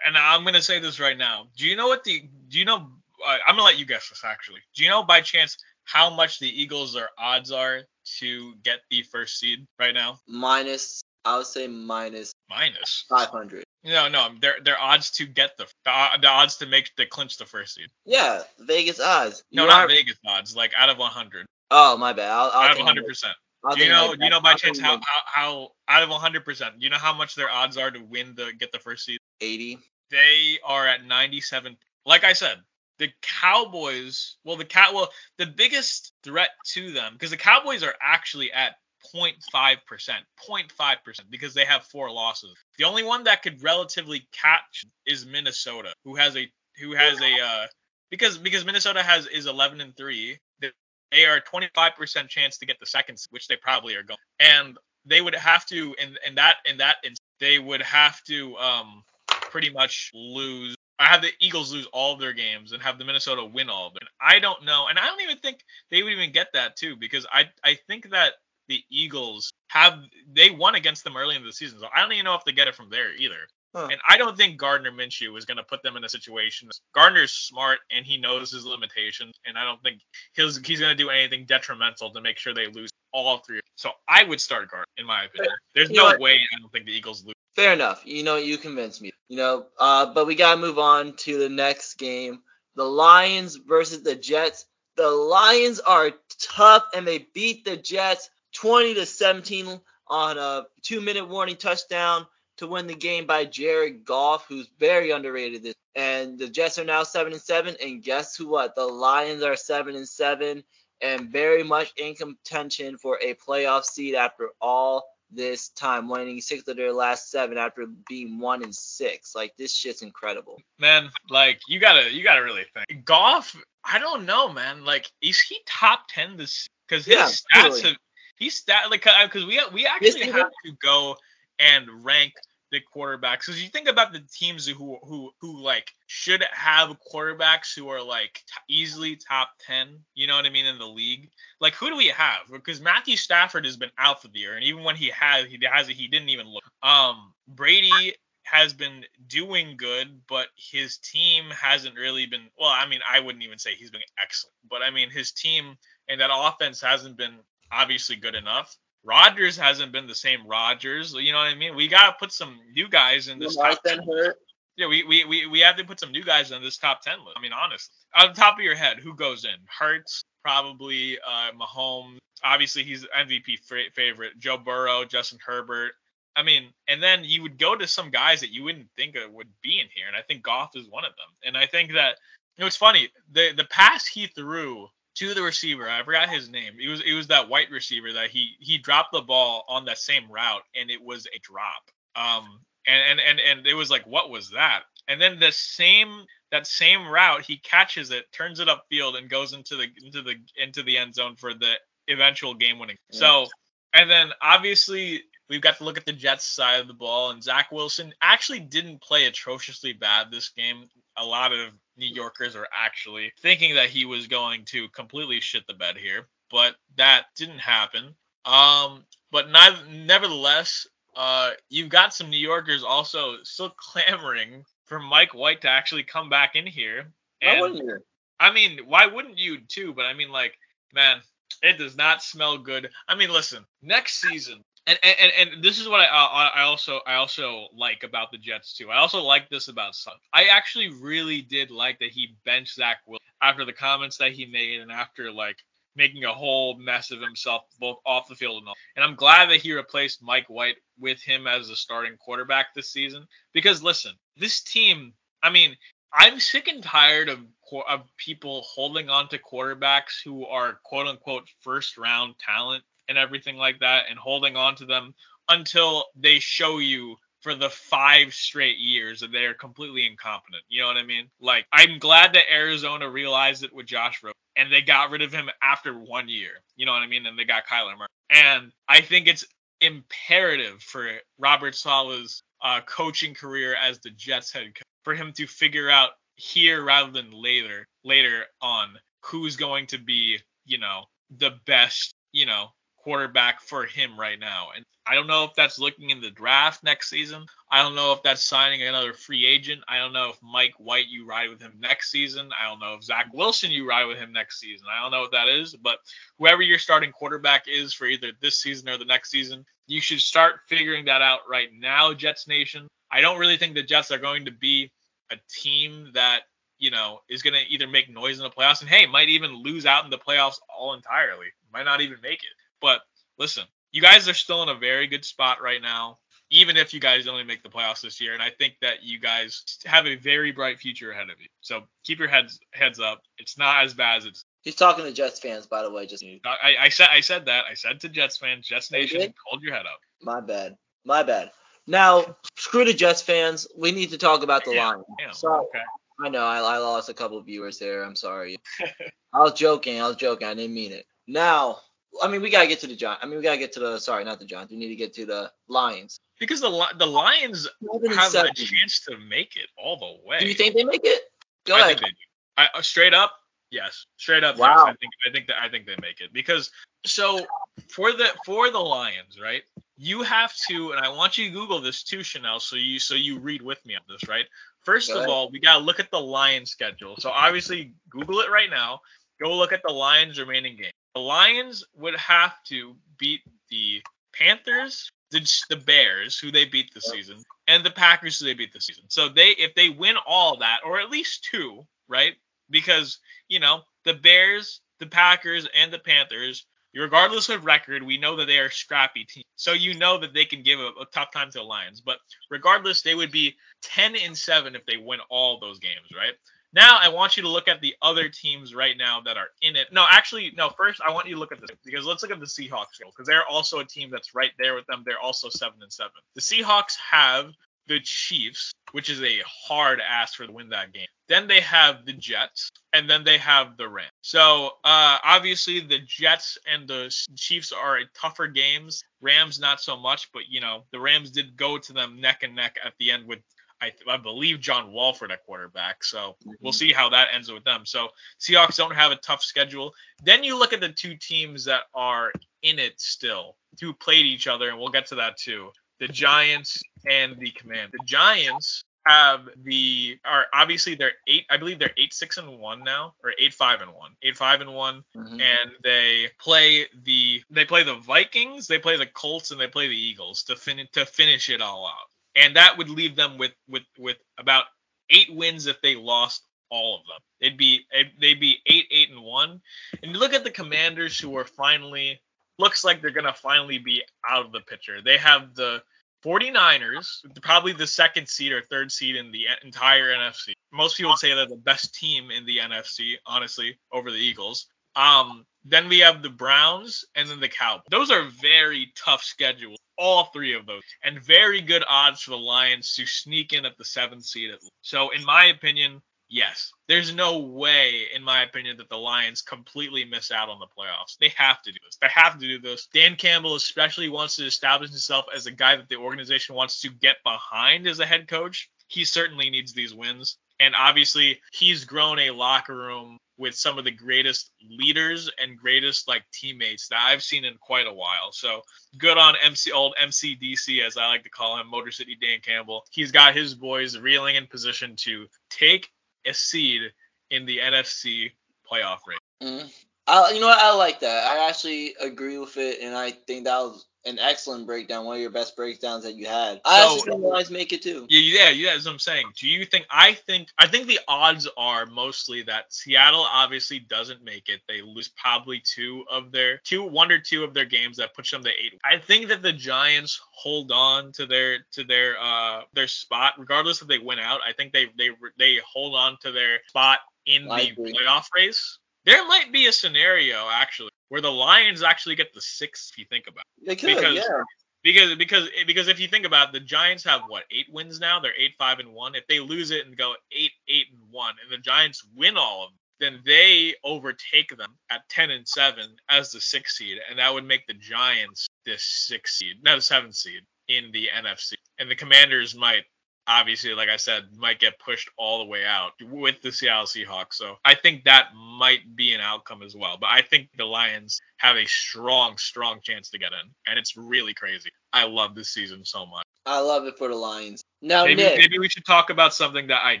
B: and I'm gonna say this right now. Do you know what the? Do you know? Uh, I'm gonna let you guess this actually. Do you know by chance how much the Eagles' their odds are to get the first seed right now?
A: Minus, I would say minus
B: Minus.
A: 500.
B: No, no, their their odds to get the the, the odds to make to clinch the first seed.
A: Yeah, Vegas odds.
B: No,
A: You
B: not
A: are-
B: Vegas odds. Like out of 100.
A: Oh, my bad. I'll, I'll
B: Out of 100 percent. You know? You know by
A: I'll
B: chance how, how how out of 100 percent? You know how much their odds are to win the get the first seed?
A: 80?
B: They are at 97. Like I said, the Cowboys. Well, the cat. Well, the biggest threat to them because the Cowboys are actually at 0.5 percent, 0.5 percent because they have four losses. The only one that could relatively catch is Minnesota, who has a who has a uh because because Minnesota has is 11 and three. They- They are 25 percent chance to get the second, which they probably are going, and they would have to in in that in that in, they would have to um pretty much lose. I have the Eagles lose all of their games and have the Minnesota win all of them. I don't know, and I don't even think they would even get that too because I I think that the Eagles have they won against them early in the season, so I don't even know if they get it from there either.
A: Huh.
B: And I don't think Gardner Minshew is going to put them in a situation. Gardner's smart and he knows his limitations, and I don't think he's he's going to do anything detrimental to make sure they lose all three. So I would start Gardner, in my opinion. There's no way I don't think the Eagles lose.
A: Fair enough. You know, you convinced me. You know, uh, but we gotta move on to the next game. The Lions versus the Jets. The Lions are tough and they beat the Jets 20 to 17 on a two-minute warning touchdown to win the game by Jared Goff, who's very underrated. This and the Jets are now seven and seven. And guess who? What the Lions are seven and seven and very much in contention for a playoff seed after all this time, winning six of their last seven after being one and six. Like this shit's incredible.
B: Man, like you gotta you gotta really think. Goff, I don't know, man. Like is he top ten this? Because his
A: Yeah,
B: stats
A: totally.
B: have he's stat like because we we actually have to go and rank the quarterbacks. Because you think about the teams who who who like should have quarterbacks who are like t- easily top 10 you know what i mean in the league. Like who do we have? Because matthew stafford has been out for the year and even when he had he has he didn't even look. Um brady has been doing good but his team hasn't really been well i mean i wouldn't even say he's been excellent but i mean his team and that offense hasn't been obviously good enough Rodgers hasn't been the same Rodgers. You know what I mean? We gotta put some new guys in this
A: Lamar's
B: top 10.
A: hurt.
B: Yeah, we, we, we, we have to put some new guys in this top 10 list. I mean, honestly. on the top of your head, who goes in? Hurts, probably uh, Mahomes. Obviously, he's MVP fa- favorite. Joe Burrow, Justin Herbert. I mean, and then you would go to some guys that you wouldn't think would be in here, and I think Goff is one of them. And I think that you know it's funny the the pass he threw to the receiver, I forgot his name. It was it was that white receiver that he he dropped the ball on that same route, and it was a drop. Um, and and and and it was like, what was that? And then the same that same route, he catches it, turns it upfield, and goes into the into the into the end zone for the eventual game winning. So, and then obviously we've got to look at the Jets side of the ball, and Zach Wilson actually didn't play atrociously bad this game. A lot of New Yorkers are actually thinking that he was going to completely shit the bed here, but that didn't happen. Um, but neither, nevertheless, uh, you've got some New Yorkers also still clamoring for Mike White to actually come back in here.
A: Why
B: And
A: wouldn't you?
B: I mean, why wouldn't you too? But I mean, like, man, it does not smell good. I mean, listen, next season, and and, and, this is what I, I also I also like about the Jets too. I also like this about Sun. I actually really did like that he benched Zach Will after the comments that he made and after like making a whole mess of himself both off the field and all. And I'm glad that he replaced Mike White with him as the starting quarterback this season because listen, this team, I mean, I'm sick and tired of of people holding on to quarterbacks who are quote unquote first round talent and everything like that and holding on to them until they show you for the five straight years that they're completely incompetent. You know what I mean? Like, I'm glad that Arizona realized it with Josh Rosen and they got rid of him after one year. You know what I mean? And they got Kyler Murray. And I think it's imperative for Robert Saleh's uh, coaching career as the Jets head coach for him to figure out here rather than later later on who's going to be you know the best you know quarterback for him right now. And I don't know if that's looking in the draft next season. I don't know if that's signing another free agent. I don't know if Mike White you ride with him next season. I don't know if Zach Wilson you ride with him next season. I don't know what that is, but whoever your starting quarterback is for either this season or the next season, you should start figuring that out right now, Jets Nation. I don't really think the Jets are going to be a team that you know, is going to either make noise in the playoffs and hey, might even lose out in the playoffs all entirely. Might not even make it. But listen, you guys are still in a very good spot right now, even if you guys only make the playoffs this year. And I think that you guys have a very bright future ahead of you. So keep your heads heads up. It's not as bad as it's.
A: He's talking to Jets fans, by the way. Just
B: I, I said I said that. I said to Jets fans, Jets Nation, hold your head up.
A: My bad. My bad. Now, screw the Jets fans. We need to talk about the Lions. So, okay. I know I, I lost a couple viewers there. I'm sorry. I was joking. I was joking. I didn't mean it. Now, I mean, we gotta get to the Giants. I mean, we gotta get to the sorry, not the Giants. We need to get to the Lions
B: because the the Lions have seven. a chance to make it all the way.
A: Do you think they make it?
B: Go I ahead. Think they do. I, uh, straight up, yes. Straight up, wow. yes. I think I think that I think they make it because so for the for the Lions, right? You have to, and I want you to Google this too, Chanel, so you so you read with me on this, right? First of all, we gotta look at the Lions schedule. So obviously, Google it right now. Go look at the Lions' remaining game. The Lions would have to beat the Panthers, the, the Bears, who they beat this season, and the Packers, who they beat this season. So they, if they win all that, or at least two, right? Because you know the Bears, the Packers, and the Panthers regardless of record, we know that they are scrappy team. So you know that they can give a, a, tough time to the Lions. But regardless, they would be 10 and 7 if they win all those games, right? Now I want you to look at the other teams right now that are in it. No, actually, no. First, I want you to look at this because let's look at the Seahawks because they're also a team that's right there with them. They're also seven and seven. The Seahawks have the Chiefs, which is a hard ass for to win that game. Then they have the Jets, and then they have the Rams. So uh, obviously the Jets and the Chiefs are tougher games. Rams not so much, but you know the Rams did go to them neck and neck at the end with I, I, believe John Wolford at quarterback. So we'll see how that ends with them. So Seahawks don't have a tough schedule. Then you look at the two teams that are in it still, who played each other, and we'll get to that too the Giants and the Command. The Giants have the are obviously they're eight I believe they're eight six and one now or eight five and one eight five and one mm-hmm. and they play the they play the Vikings they play the Colts and they play the Eagles to finish to finish it all out and that would leave them with with with about eight wins if they lost all of them they'd be they'd be eight eight and one and you look at the Commanders who are finally looks like they're gonna finally be out of the picture they have the 49ers, probably the second seed or third seed in the entire NFC. Most people would say they're the best team in the NFC, honestly, over the Eagles. Um, then we have the Browns and then the Cowboys. Those are very tough schedules, all three of those, and very good odds for the Lions to sneak in at the seventh seed. So, in my opinion, yes, there's no way, in my opinion, that the Lions completely miss out on the playoffs. They have to do this. They have to do this. Dan Campbell especially wants to establish himself as a guy that the organization wants to get behind as a head coach. He certainly needs these wins. And obviously, he's grown a locker room with some of the greatest leaders and greatest like teammates that I've seen in quite a while. So good on MC old MCDC as I like to call him, Motor City Dan Campbell. He's got his boys reeling in position to take a seed in the NFC playoff race.
A: Mm. I, you know what? I like that. I actually agree with it, and I think that was an excellent breakdown, one of your best breakdowns that you had. I so, actually Lions make it too.
B: Yeah, yeah, yeah. That's what I'm saying. Do you think? I think. I think the odds are mostly that Seattle obviously doesn't make it. They lose probably two of their two, one or two of their games that push them to eight. I think that the Giants hold on to their to their uh their spot regardless if they win out. I think they they they hold on to their spot in the playoff race. There might be a scenario actually where the Lions actually get the six if you think about it.
A: They could, because, yeah.
B: Because because because if you think about it, the Giants have what eight wins now? They're eight five and one. If they lose it and go eight eight and one, and the Giants win all of them, then they overtake them at ten and seven as the six seed, and that would make the Giants the six seed, not the seventh seed in the NFC. And the Commanders might obviously, like I said, might get pushed all the way out with the Seattle Seahawks. So I think that might be an outcome as well. But I think the Lions have a strong, strong chance to get in, and it's really crazy. I love this season so much.
A: I love it for the Lions. Now,
B: maybe,
A: Nick,
B: maybe we should talk about something that I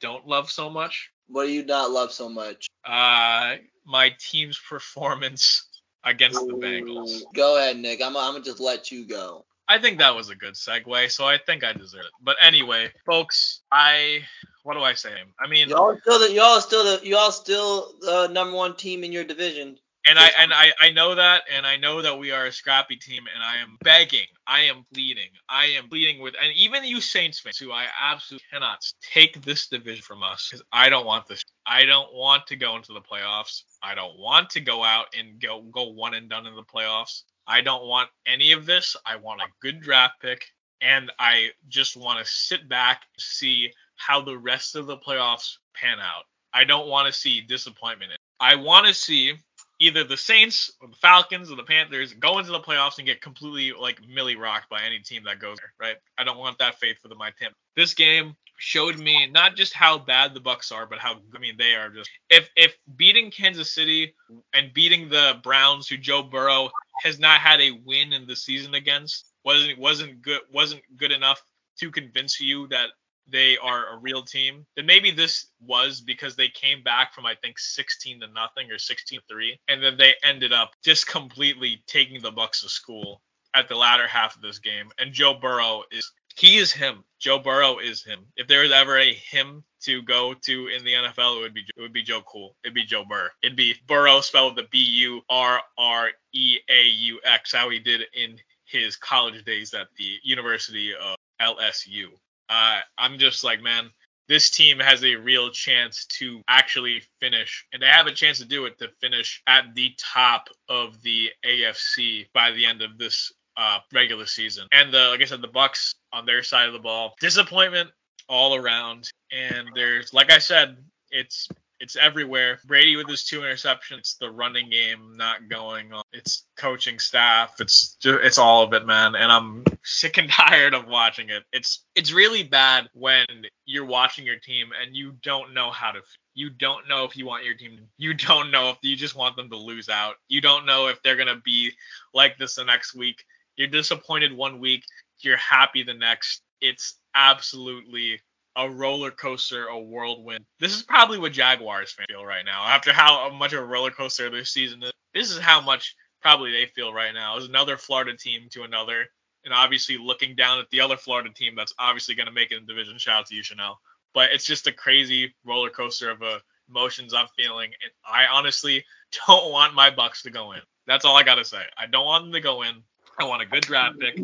B: don't love so much.
A: what do you not love so much?
B: Uh, my team's performance against the Bengals.
A: Go ahead, Nick. I'm, I'm gonna just let you go.
B: I think that was a good segue, so I think I deserve it. But anyway, folks, I what do I say? I mean,
A: Y'all still the y'all still the y'all still the number one team in your division.
B: And I and I I know that, and I know that we are a scrappy team, and I am begging, I am pleading, I am pleading with, and even you Saints fans who I absolutely cannot take this division from us because I don't want this. I don't want to go into the playoffs. I don't want to go out and go go one and done in the playoffs. I don't want any of this. I want a good draft pick, and I just want to sit back, see how the rest of the playoffs pan out. I don't want to see disappointment. I want to see either the Saints or the Falcons or the Panthers go into the playoffs and get completely like milly rocked by any team that goes there, right? I don't want that fate for the my team. This game showed me not just how bad the Bucs are, but how I mean they are just if if beating Kansas City and beating the Browns, who Joe Burrow has not had a win in the season against, wasn't wasn't good wasn't good enough to convince you that they are a real team, then maybe this was because they came back from I think 16 to nothing or 16 3, and then they ended up just completely taking the Bucs to school at the latter half of this game. And Joe Burrow is he is him. Joe Burrow is him. If there was ever a him to go to in the NFL, it would be it would be Joe Cool. It'd be Joe Burr. It'd be Burrow spelled the B U R R E A U X, how he did in his college days at the University of LSU. Uh, I'm just like, man, this team has a real chance to actually finish, and they have a chance to do it to finish at the top of the AFC by the end of this uh, regular season. And the like I said, the Bucs on their side of the ball, disappointment all around. And there's like I said, it's it's everywhere. Brady with his two interceptions, the running game not going on. It's coaching staff. It's it's all of it, man. And I'm sick and tired of watching it. It's it's really bad when you're watching your team and you don't know how to. You don't know if you want your team. You don't know if you just want them to lose out. You don't know if they're gonna be like this the next week. You're disappointed one week. You're happy the next. It's absolutely a roller coaster, a whirlwind. This is probably what Jaguars feel right now. After how much of a roller coaster this season is, this is how much probably they feel right now. It's another Florida team to another, and obviously looking down at the other Florida team that's obviously going to make it in division. Shout out to you, Chanel. But it's just a crazy roller coaster of uh, emotions I'm feeling, and I honestly don't want my Bucs to go in. That's all I gotta say. I don't want them to go in. I want a good draft pick.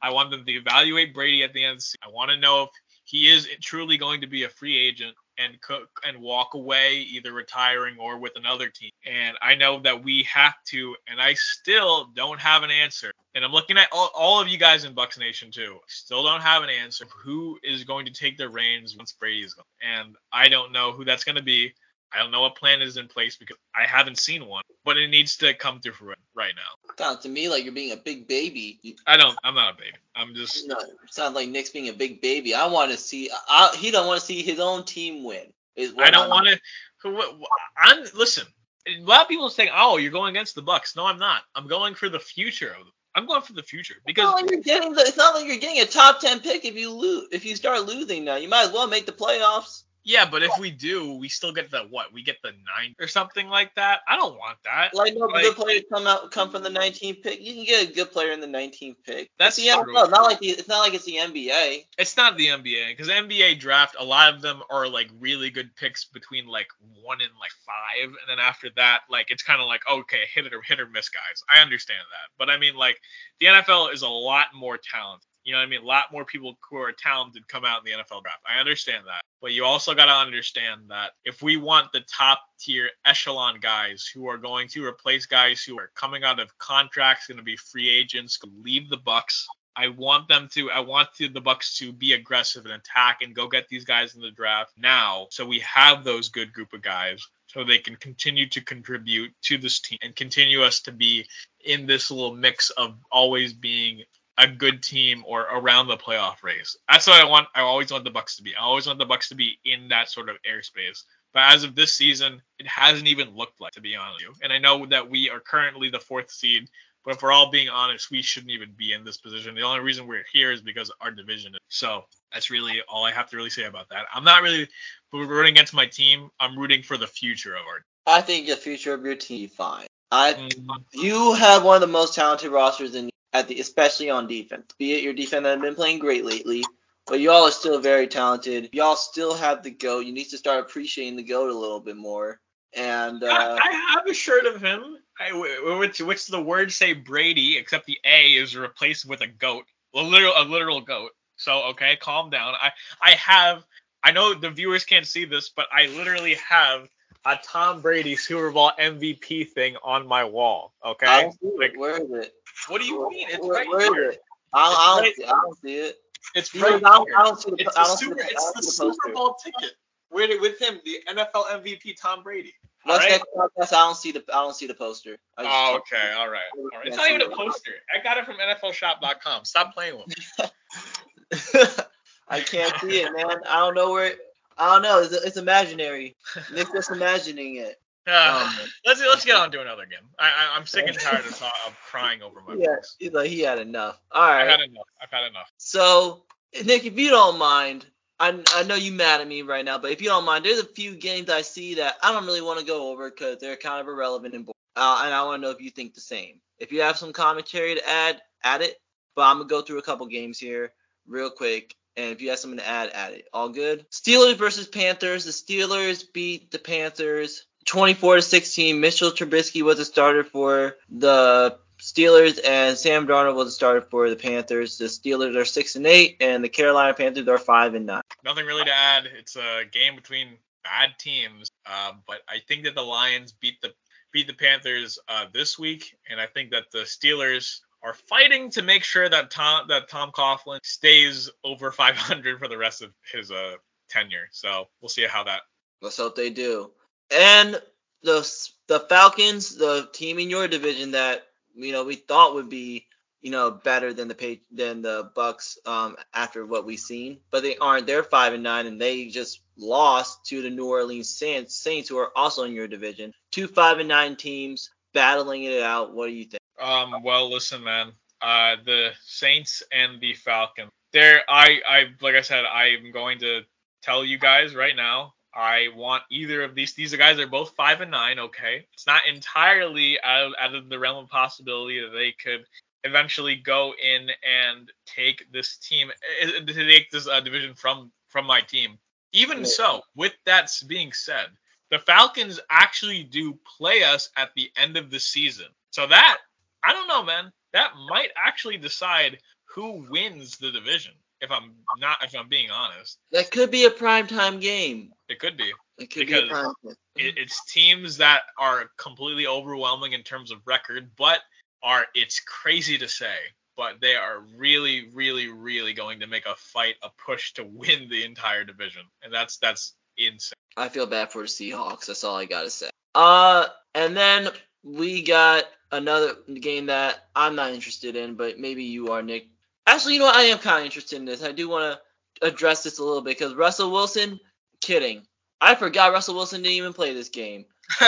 B: I want them to evaluate Brady at the end the. I want to know if he is truly going to be a free agent and cook and walk away, either retiring or with another team. And I know that we have to, and I still don't have an answer. And I'm looking at all, all of you guys in Bucs Nation too. Still don't have an answer who is going to take the reins once Brady's gone. And I don't know who that's going to be. I don't know what plan is in place because I haven't seen one, but it needs to come through for right now.
A: Sounds to me like you're being a big baby.
B: I don't. I'm not a baby. I'm just.
A: no, sounds like Nick's being a big baby. I want to see. I, he don't want to see his own team win. Is what
B: I don't want to. I'm listen. A lot of people saying, "Oh, you're going against the Bucs." No, I'm not. I'm going for the future of them. I'm going for the future
A: It's
B: because
A: not like you're getting. The, it's not like you're getting a top ten pick if you lose. If you start losing now, you might as well make the playoffs.
B: Yeah, but if we do, we still get the what? We get the nine or something like that. I don't want that.
A: Like no
B: Like-
A: good players come out come from the 19th pick. You can get a good player in the 19th pick.
B: That's
A: it's the
B: true.
A: NFL. Not like the, it's not like it's the NBA.
B: It's not the NBA because NBA draft, a lot of them are like really good picks between like one and like five, and then after that, like it's kind of like okay, hit it or hit or miss, guys. I understand that, but I mean like the NFL is a lot more talented. You know what I mean? A lot more people who are talented come out in the NFL draft. I understand that. But you also got to understand that if we want the top tier echelon guys who are going to replace guys who are coming out of contracts, going to be free agents, leave the Bucs, I want them to. I want the Bucs to be aggressive and attack and go get these guys in the draft now, so we have those good group of guys, so they can continue to contribute to this team and continue us to be in this little mix of always being a good team or around the playoff race. That's what I want. I always want the Bucs to be. I always want the Bucs to be in that sort of airspace. But as of this season, it hasn't even looked like, to be honest with you. And I know that we are currently the fourth seed, but if we're all being honest, we shouldn't even be in this position. The only reason we're here is because our division is. So that's really all I have to really say about that. I'm not really rooting against my team. I'm rooting for the future of our.
A: I think the future of your team fine. I mm-hmm. you have one of the most talented rosters in at the especially on defense. Be it your defense that have been playing great lately, but y'all are still very talented. Y'all still have the goat. You need to start appreciating the goat a little bit more. And uh, I,
B: I, have a shirt of him, I, which which the words say Brady, except the A is replaced with a goat, a literal a literal goat. So okay, calm down. I I have. I know the viewers can't see this, but I literally have a Tom Brady Super Bowl MVP thing on my wall. Okay,
A: like, where is it?
B: What do you mean? It's
A: where,
B: right
A: where
B: here.
A: It? I, don't, I, don't see, I don't see it.
B: It's right I don't, I don't see the, it's the, super, the, it's the, Super Bowl ticket with with him, the NFL MVP Tom Brady.
A: Let's right? podcast. I don't see the I don't see the poster.
B: Oh, okay, all right, all right. It's not even a poster. I got it from NFLShop.com. Stop playing with
A: me. I can't see it, man. I don't know where. I don't know. It's, it's imaginary. Nick's just imagining it.
B: Uh, um, let's let's get on to another game. I, I am sick and tired of, of crying over my
A: yeah, Bucs. He's like he had enough. All right.
B: I've had enough. I've had enough.
A: So Nick, if you don't mind, I I know you're mad at me right now, but if you don't mind, there's a few games I see that I don't really want to go over because they're kind of irrelevant and boring. Uh, and I want to know if you think the same. If you have some commentary to add, add it. But I'm gonna go through a couple games here real quick. And if you have something to add, add it. All good. Steelers versus Panthers. The Steelers beat the Panthers 24 to 16. Mitchell Trubisky was a starter for the Steelers, and Sam Darnold was a starter for the Panthers. The Steelers are six and eight, and the Carolina Panthers are five and nine.
B: Nothing really to add. It's a game between bad teams, uh, but I think that the Lions beat the beat the Panthers uh, this week, and I think that the Steelers are fighting to make sure that Tom that Tom Coughlin stays over 500 for the rest of his uh, tenure. So we'll see how that.
A: Let's hope they do. And the the Falcons, the team in your division that you know we thought would be you know better than the than the Bucks um, after what we've seen, but they aren't. They're five and nine, and they just lost to the New Orleans Saints, Saints who are also in your division. Two five and nine teams battling it out. What do you think?
B: Um. Well, listen, man. Uh, the Saints and the Falcons. There, I, I, like I said, I'm going to tell you guys right now I want either of these. These guys are both five and nine. Okay, it's not entirely out, out of the realm of possibility that they could eventually go in and take this team, eh, to take this uh, division from from my team. Even so, with that being said, the Falcons actually do play us at the end of the season. So that I don't know, man. That might actually decide who wins the division if I'm not if I'm being honest.
A: That could be a primetime game.
B: It could be.
A: It could because be
B: it, it's teams that are completely overwhelming in terms of record, but are it's crazy to say, but they are really, really, really going to make a fight, a push to win the entire division, and that's that's insane.
A: I feel bad for the Seahawks. That's all I gotta say. Uh, and then we got another game that I'm not interested in, but maybe you are, Nick. Actually, you know what? I am kind of interested in this. I do want to address this a little bit because Russell Wilson, kidding. I forgot Russell Wilson didn't even play this game.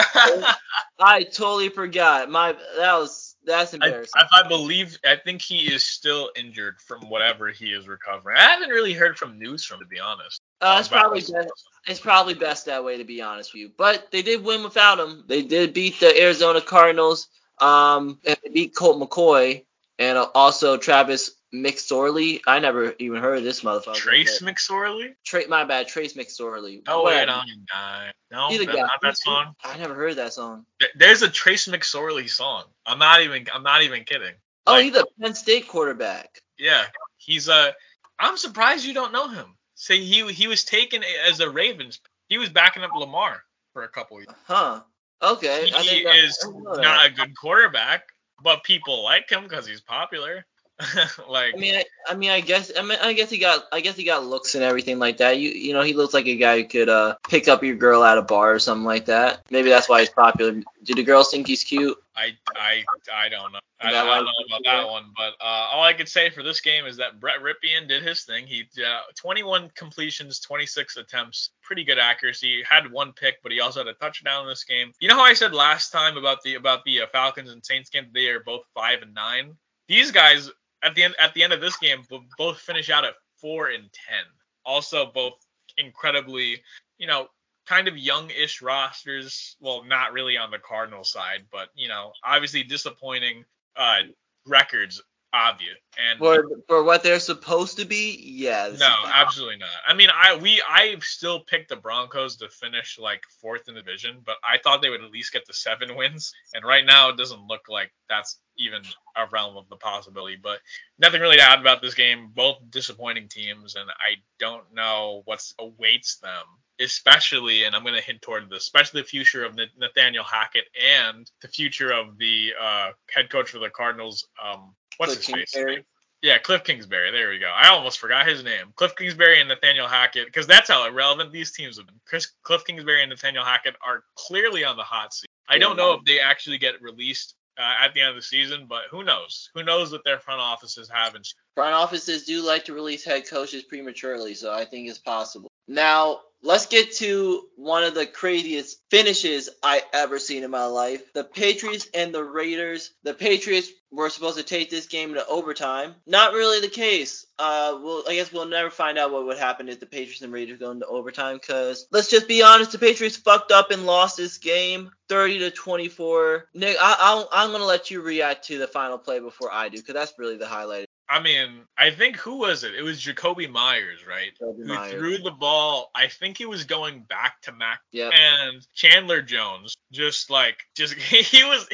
A: I totally forgot. My that was that's embarrassing.
B: I, I, believe I think he is still injured from whatever he is recovering. I haven't really heard from news from to be honest.
A: Uh, it's probably best, it's probably best that way to be honest with you. But they did win without him. They did beat the Arizona Cardinals. Um, and they beat Colt McCoy and also Travis McSorley. I never even heard of this motherfucker.
B: Trace McSorley?
A: Tra- my bad, Trace McSorley.
B: Oh wait on you guy. No, that, not that song.
A: I never heard that song.
B: There's a Trace McSorley song. I'm not even. I'm not even kidding.
A: Oh, like, he's a Penn State quarterback.
B: Yeah, he's a. I'm surprised you don't know him. Say he he was taken as a Ravens. He was backing up Lamar for a couple years.
A: Huh. Okay.
B: He is not a good quarterback, but people like him because he's popular. like
A: I mean, I, I mean, I guess, I mean, I guess he got, I guess he got looks and everything like that. You, you know, he looks like a guy who could uh pick up your girl at a bar or something like that. Maybe that's why he's popular. Do the girls think he's cute?
B: I I I don't know. I, I don't know about that one, but uh, all I could say for this game is that Brett Rypien did his thing. He uh, 21 completions, 26 attempts, pretty good accuracy. Had one pick, but he also had a touchdown in this game. You know how I said last time about the about the uh, Falcons and Saints game? They are both five and nine. These guys at the end at the end of this game bo- both finish out at four and ten. Also, both incredibly, you know, kind of young-ish rosters. Well, not really on the Cardinal side, but you know, obviously disappointing uh, records, obvious. And
A: For for what they're supposed to be, yeah.
B: no, absolutely not. I mean, I we I still picked the Broncos to finish like fourth in the division, but I thought they would at least get the seven wins. And right now, it doesn't look like that's even a realm of the possibility. But nothing really to add about this game. Both disappointing teams, and I don't know what's awaits them. Especially, and I'm going to hint toward this, especially the future of Nathaniel Hackett and the future of the uh, head coach for the Cardinals. Um, what's
A: Cliff
B: his face? Yeah, Cliff Kingsbury. There we go. I almost forgot his name. Cliff Kingsbury and Nathaniel Hackett, because that's how irrelevant these teams have been. Chris, Cliff Kingsbury and Nathaniel Hackett are clearly on the hot seat. I don't know if they actually get released uh, at the end of the season, but who knows? Who knows what their front offices have in
A: Front offices do like to release head coaches prematurely, so I think it's possible. Now, let's get to one of the craziest finishes I ever seen in my life. The Patriots and the Raiders. The Patriots were supposed to take this game to overtime. Not really the case. Uh, well, I guess we'll never find out what would happen if the Patriots and Raiders go into overtime. Cause let's just be honest, the Patriots fucked up and lost this game, 30 to 24. Nick, I, I'm gonna let you react to the final play before I do, cause that's really the highlight.
B: I mean, I think who was it? It was Jakobi Meyers, right?
A: Jacoby
B: Who
A: Myers.
B: threw the ball? I think he was going back to Mac
A: Yep.
B: and Chandler Jones just like just he was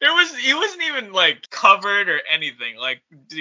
B: there was he wasn't even like covered or anything. Like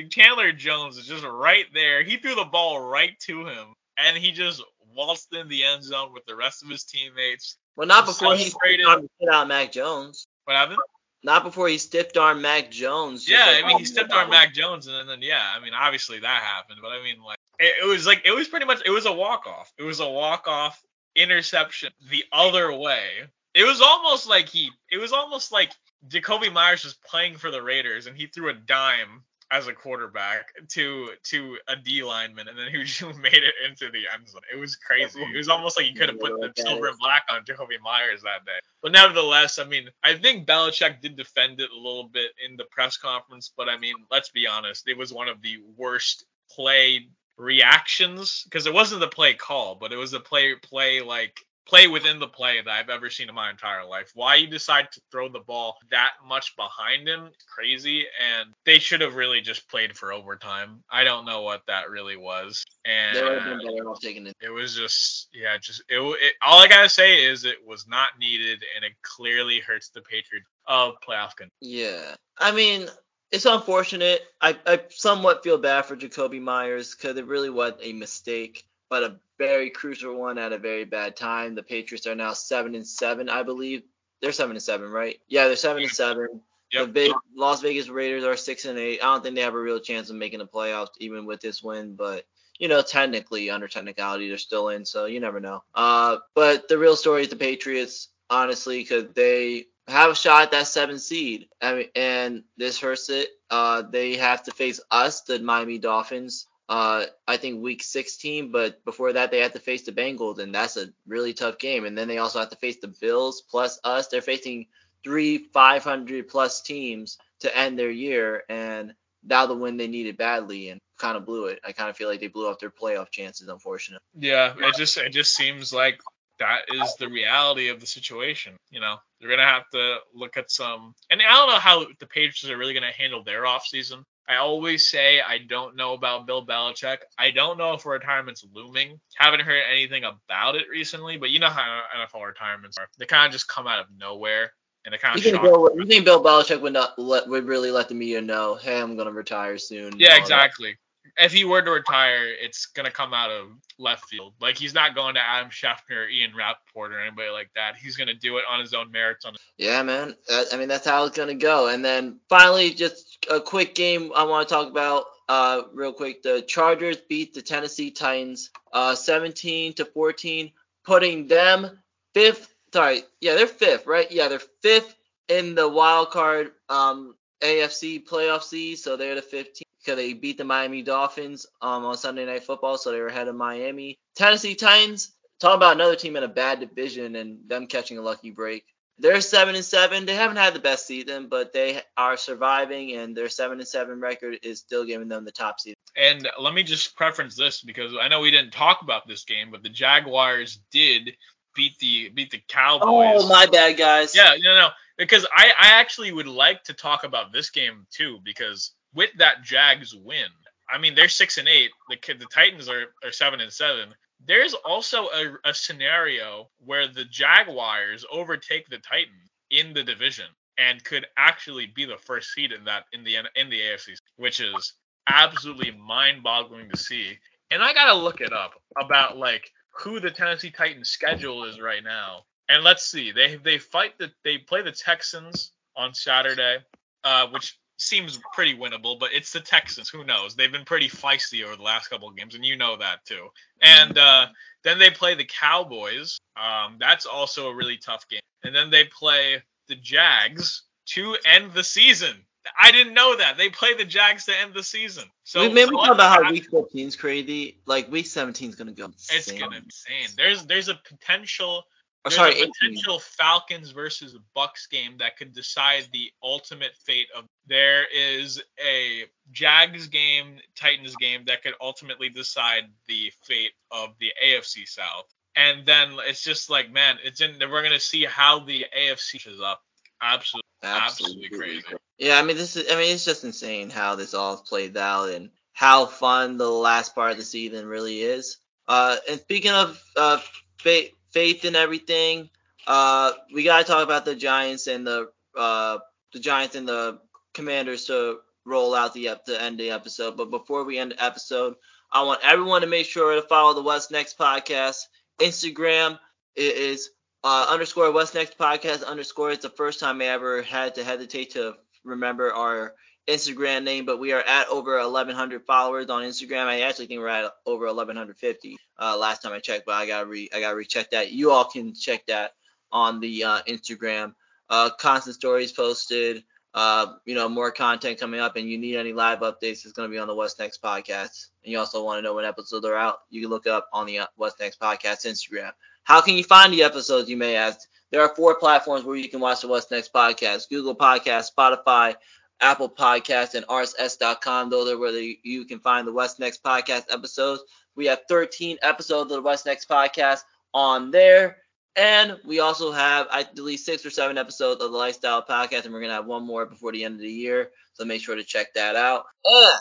B: Chandler Jones is just right there. He threw the ball right to him and he just waltzed in the end zone with the rest of his teammates.
A: Well, not before he
B: Celebrated.
A: stiffed arm hit out Mac Jones.
B: What happened?
A: Not before he stiffed arm Mac Jones.
B: Yeah,
A: like-
B: I mean he oh, stepped on Mac Jones and then, then yeah, I mean obviously that happened, but I mean like it, it was like it was pretty much it was a walk off. It was a walk off interception the other way. It was almost like he it was almost like Jakobi Meyers was playing for the Raiders and he threw a dime as a quarterback to to a D lineman and then he just made it into the end zone. It was crazy. Oh, it was almost like he could have put the silver and black on Jakobi Meyers that day. But nevertheless, I mean, I think Belichick did defend it a little bit in the press conference, but I mean, let's be honest, it was one of the worst play reactions because it wasn't the play call, but it was the play play like play within the play that I've ever seen in my entire life. Why you decide to throw the ball that much behind him, crazy, and they should have really just played for overtime. I don't know what that really was, and
A: They would have been better off taking it.
B: it was just yeah just it, it all i gotta say is it was not needed and it clearly hurts the patriots of playoff con-
A: Yeah. I mean, it's unfortunate. I, I somewhat feel bad for Jakobi Meyers because it really was a mistake, but a very crucial one at a very bad time. The Patriots are now seven and seven, I believe. They're seven and seven, right? Yeah, they're seven and seven. The big Las Vegas Raiders are six and eight. I don't think they have a real chance of making the playoffs even with this win, but you know, technically under technicality they're still in, so you never know. Uh, but the real story is the Patriots, honestly, because they have a shot at that seven seed. I mean, and this hurts it. Uh, they have to face us, the Miami Dolphins. Uh, I think week 16, but before that they have to face the Bengals, and that's a really tough game. And then they also have to face the Bills plus us. They're facing three 500 plus teams to end their year, and now the win they needed badly and kind of blew it. I kind of feel like they blew up their playoff chances, unfortunately.
B: yeah it just it just seems like that is the reality of the situation you know they're gonna have to look at some and i don't know how the patriots are really gonna handle their offseason I always say I don't know about Bill Belichick. I don't know if retirement's looming. Haven't heard anything about it recently, but you know how NFL retirements are. They kind of just come out of nowhere and they kind
A: You
B: of
A: think, Bill, you think Bill Belichick would not let would really let the media know, hey, I'm gonna retire soon?
B: Yeah,
A: all that?
B: exactly. if he were to retire, it's gonna come out of left field. Like he's not going to Adam Schefter, or Ian Rapoport, or anybody like that. He's gonna do it on his own merits. On
A: yeah, man. I mean, that's how it's gonna go. And then finally, just a quick game I want to talk about. Uh, real quick, the Chargers beat the Tennessee Titans, uh, 17 to 14, putting them fifth. Sorry, yeah, they're fifth, right? Yeah, they're fifth in the wild card um, AFC playoff seed, so they're the 15th because they beat the Miami Dolphins um, on Sunday Night Football, so they were ahead of Miami. Tennessee Titans, talking about another team in a bad division and them catching a lucky break. They're seven and seven. They haven't had the best season, but they are surviving, and their seven and seven record is still giving them the top seed.
B: And let me just preference this because I know we didn't talk about this game, but the Jaguars did beat the beat the Cowboys.
A: Oh my bad, guys.
B: Yeah, no, no, because I I actually would like to talk about this game too because with that Jags win, I mean they're six and eight. The the Titans are, are seven and seven. There's also a, a scenario where the Jaguars overtake the Titans in the division and could actually be the first seed in that in the in the AFC, which is absolutely mind-boggling to see. And I gotta look it up about like who the Tennessee Titans schedule is right now. And let's see, they they fight the they play the Texans on Saturday, uh, which seems pretty winnable, but it's the Texans. Who knows? They've been pretty feisty over the last couple of games, and you know that too. And uh, then they play the Cowboys. Um, that's also a really tough game. And then they play the Jags to end the season. I didn't know that they play the Jags to end the season. So
A: we maybe talk about how week 14 is crazy. Like week 17 is gonna go. Insane.
B: It's gonna be insane. There's there's a potential
A: there's sorry,
B: a potential 18. Falcons versus Bucs game that could decide the ultimate fate of. There is a Jags game, Titans game that could ultimately decide the fate of the AFC South. And then it's just like, man, it's in. We're gonna see how the AFC is up. Absolutely, absolutely, absolutely crazy.
A: Yeah, I mean, this is. I mean, it's just insane how this all played out and how fun the last part of the season really is. Uh, and speaking of uh, fate faith in everything. Uh, we gotta talk about the Giants and the uh, the Giants and the Commanders to roll out the to end the episode. But before we end the episode, I want everyone to make sure to follow the What's Next podcast Instagram. It is uh, underscore What's Next podcast underscore. It's the first time I ever had to hesitate to remember our Instagram name, but we are at over 1,100 followers on Instagram. I actually think we're at over 1,150 uh, last time I checked, but I gotta re I gotta recheck that. You all can check that on the uh, Instagram. Uh, constant stories posted. Uh, you know, more content coming up, and you need any live updates, it's gonna be on the What's Next podcast. And you also want to know when episodes are out, you can look up on the uh, What's Next podcast Instagram. How can you find the episodes? You may ask. There are four platforms where you can watch the What's Next podcast: Google Podcast, Spotify, Apple Podcast, and RSS.com. Those are where you can find the What's Next podcast episodes. We have 13 episodes of the What's Next podcast on there. And we also have, I believe, six or seven episodes of the Lifestyle Podcast, and we're gonna have one more before the end of the year. So make sure to check that out.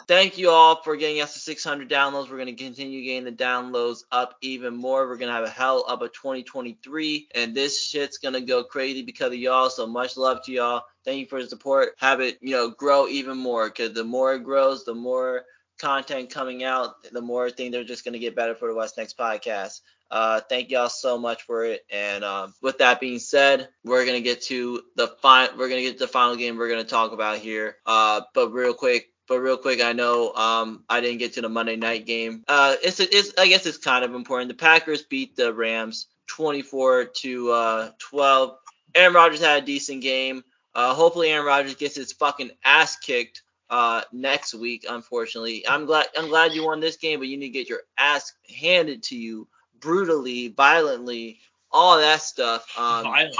A: Thank you all for getting us to 600 downloads. We're gonna continue getting the downloads up even more. We're gonna have a hell of a 2023, and this shit's gonna go crazy because of y'all. So much love to y'all. Thank you for the support. Have it, you know, grow even more. Because the more it grows, the more content coming out, the more things are just gonna get better for the What's Next podcast. Uh, thank y'all so much for it. And um, with that being said, we're gonna get to the final. We're gonna get to the final game we're gonna talk about here. Uh, but real quick, but real quick, I know um, I didn't get to the Monday night game. Uh, it's, it's I guess it's kind of important. The Packers beat the Rams 24 to uh, 12. Aaron Rodgers had a decent game. Uh, hopefully, Aaron Rodgers gets his fucking ass kicked uh, next week. Unfortunately, I'm glad I'm glad you won this game, but you need to get your ass handed to you brutally, violently, all that stuff. Um, when,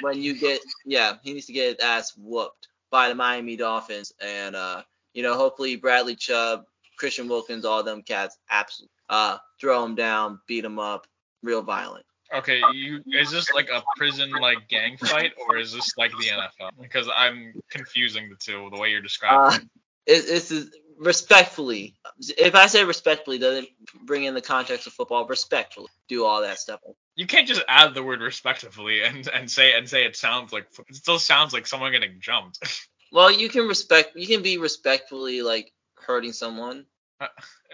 A: when, you get, yeah, he needs to get his ass whooped by the Miami Dolphins, and uh, you know, hopefully Bradley Chubb, Christian Wilkins, all them cats, absolutely uh, throw him down, beat him up, real violent.
B: Okay, you is this like a prison like gang fight or is this like the NFL? Because I'm confusing the two the way you're describing. Uh,
A: it, this is respectfully, if I say respectfully, doesn't bring in the context of football. Respectfully, do all that stuff.
B: You can't just add the word respectfully and and say and say it sounds like it still sounds like someone getting jumped.
A: well, you can respect. You can be respectfully like hurting someone.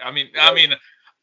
B: I mean, I mean,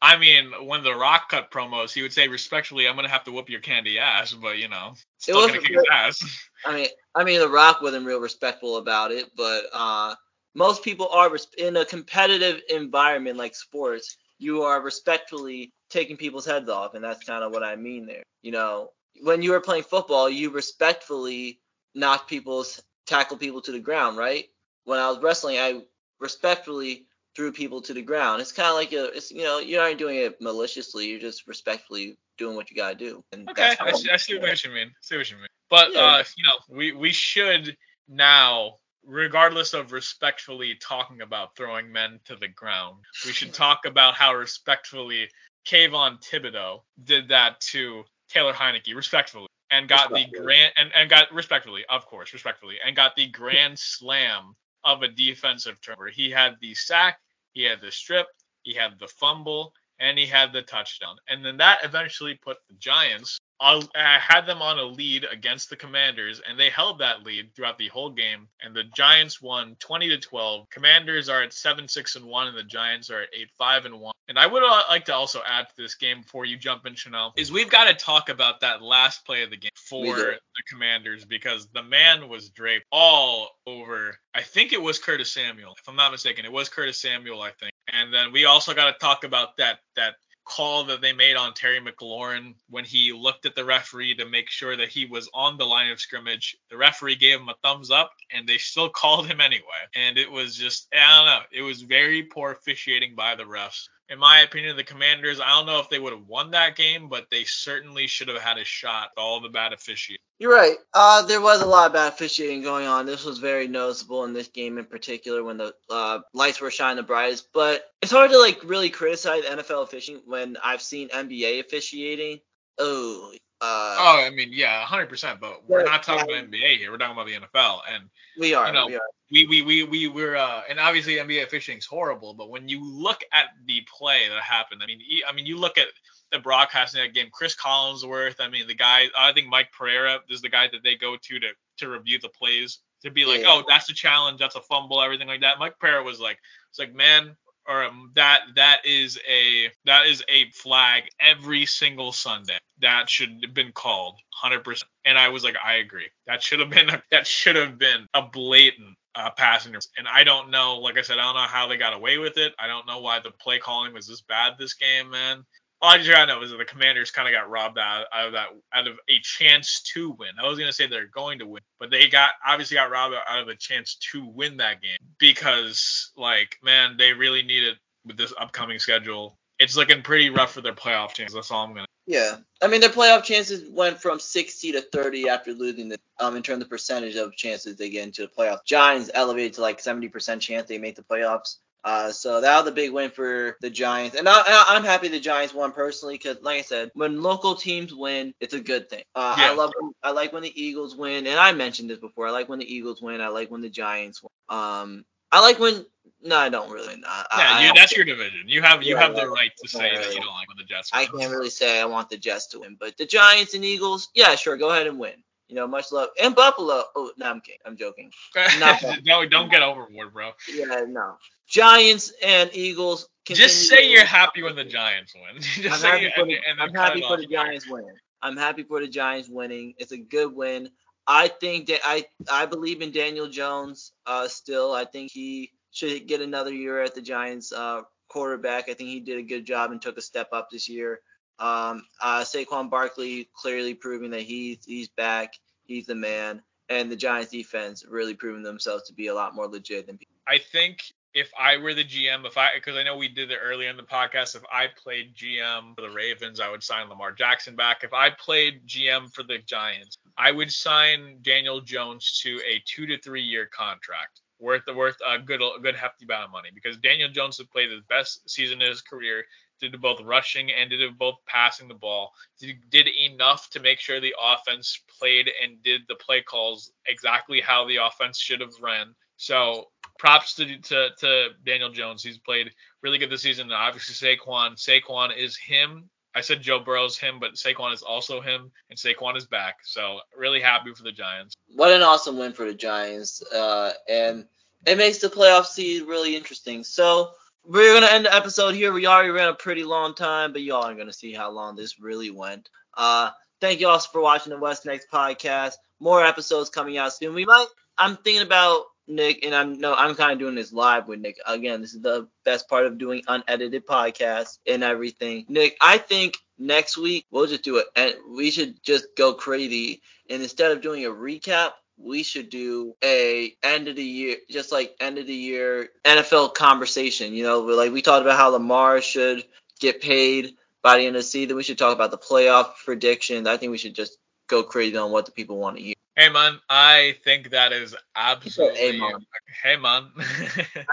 B: I mean, when the Rock cut promos, he would say respectfully, "I'm gonna have to whoop your candy ass," but you know, still gonna kick his ass.
A: I mean, I mean, the Rock wasn't real respectful about it, but uh, most people are in a competitive environment like sports. You are respectfully taking people's heads off, and that's kind of what I mean there. You know, when you were playing football, you respectfully knock people's tackle people to the ground, right? When I was wrestling, I respectfully threw people to the ground. It's kind of like a, it's you know, you aren't doing it maliciously. You're just respectfully doing what you gotta do.
B: And okay, I see, I see, what you mean. I see what you mean. But yeah. uh, you know, we we should now, regardless of respectfully talking about throwing men to the ground, we should talk about how respectfully Kayvon Thibodeaux did that to Taylor Heinicke, respectfully, and got the grand and, and got respectfully, of course, respectfully, and got the grand slam of a defensive turnover. He had the sack, he had the strip, he had the fumble, and he had the touchdown. And then that eventually put the Giants uh, had them on a lead against the Commanders, and they held that lead throughout the whole game. And the Giants won 20 to 12. Commanders are at 7 6 and 1, and the Giants are at 8 5 and 1. And I would uh, like to also add to this game before you jump in, Chanel, is we've got to talk about that last play of the game for the Commanders because the man was draped all over. I think it was Curtis Samuel, if I'm not mistaken. It was Curtis Samuel, I think. And then we also got to talk about that that call that they made on Terry McLaurin when he looked at the referee to make sure that he was on the line of scrimmage. The referee gave him a thumbs up and they still called him anyway. And it was just, I don't know, it was very poor officiating by the refs in my opinion, the Commanders, I don't know if they would have won that game, but they certainly should have had a shot. All the bad officiating.
A: You're right. Uh, there was a lot of bad officiating going on. This was very noticeable in this game in particular when the uh, lights were shining the brightest. But it's hard to like really criticize NFL officiating when I've seen NBA officiating. Oh, uh,
B: oh, I mean, yeah, 100%. But we're not talking about NBA here. We're talking about the NFL, and
A: we are. You know, we are.
B: We we we we were, uh, and obviously NBA fishing is horrible. But when you look at the play that happened, I mean, I mean, you look at the broadcasting that game. Chris Collinsworth. I mean, the guy. I think Mike Pereira is the guy that they go to to to review the plays to be like, yeah. oh, that's a challenge, that's a fumble, everything like that. Mike Pereira was like, it's like, man, or um, that that is a that is a flag every single Sunday. That should have been called 100%. And I was like, I agree. That should have been a, that should have been a blatant uh, passenger. And I don't know, like I said, I don't know how they got away with it. I don't know why the play calling was this bad this game, man. I know is that the Commanders kind of got robbed out, out of that out of a chance to win. I was gonna say they're going to win, but they got obviously got robbed out of a chance to win that game because like man, they really needed with this upcoming schedule. It's looking pretty rough for their playoff chances. That's all I'm gonna.
A: Yeah, I mean their playoff chances went from 60 to 30 after losing the um in terms of percentage of chances they get into the playoffs. Giants elevated to like 70% chance they make the playoffs. Uh, so that was a big win for the Giants, and I, am happy the Giants won personally because, like I said, when local teams win, it's a good thing. Uh, yeah. I love, I like when the Eagles win, and I mentioned this before. I like when the Eagles win. I like when the Giants win. Um, I like when. No, I don't really.
B: I, yeah, I, you, that's your division. You have you yeah, have the right to say that you don't like when the Jets.
A: Win. I can't really say I want the Jets to win, but the Giants and Eagles, yeah, sure, go ahead and win. You know, much love. And Buffalo. Oh, no, I'm kidding. I'm joking.
B: no, don't get overboard, bro.
A: Yeah, no. Giants and Eagles.
B: Just say you're happy when the Giants win. Just
A: I'm happy for the, and, and I'm happy for the Giants winning. I'm happy for the Giants winning. It's a good win. I think that I I believe in Daniel Jones uh, still. I think he should get another year at the Giants uh, quarterback. I think he did a good job and took a step up this year. Um, uh, Saquon Barkley clearly proving that he's he's back. He's the man. And the Giants defense really proving themselves to be a lot more legit than people.
B: I think if I were the GM, if I because I know we did it earlier in the podcast, if I played GM for the Ravens, I would sign Lamar Jackson back. If I played GM for the Giants, I would sign Daniel Jones to a two to three year contract worth worth a good a good hefty amount of money because Daniel Jones has played his best season in his career. Did both rushing and did both passing the ball. Did, did enough to make sure the offense played and did the play calls exactly how the offense should have ran. So props to, to, to Daniel Jones. He's played really good this season. And obviously Saquon. Saquon is him. I said Joe Burrow's him, but Saquon is also him, and Saquon is back. So really happy for the Giants.
A: What an awesome win for the Giants, uh, and it makes the playoff seed really interesting. So we're gonna end the episode here. We already ran a pretty long time, but y'all are gonna see how long this really went. Uh, thank you all for watching the What's Next podcast. More episodes coming out soon. We might. I'm thinking about Nick, and I'm no, I'm kind of doing this live with Nick. Again, this is the best part of doing unedited podcasts and everything. Nick, I think next week we'll just do it, and we should just go crazy. And instead of doing a recap, we should do a end of the year, just like end of the year NFL conversation. You know, like we talked about how Lamar should get paid by the end of the season. We should talk about the playoff predictions. I think we should just go crazy on what the people want to hear.
B: Hey man, I think that is absolutely.
A: Hey man.
B: Hey man.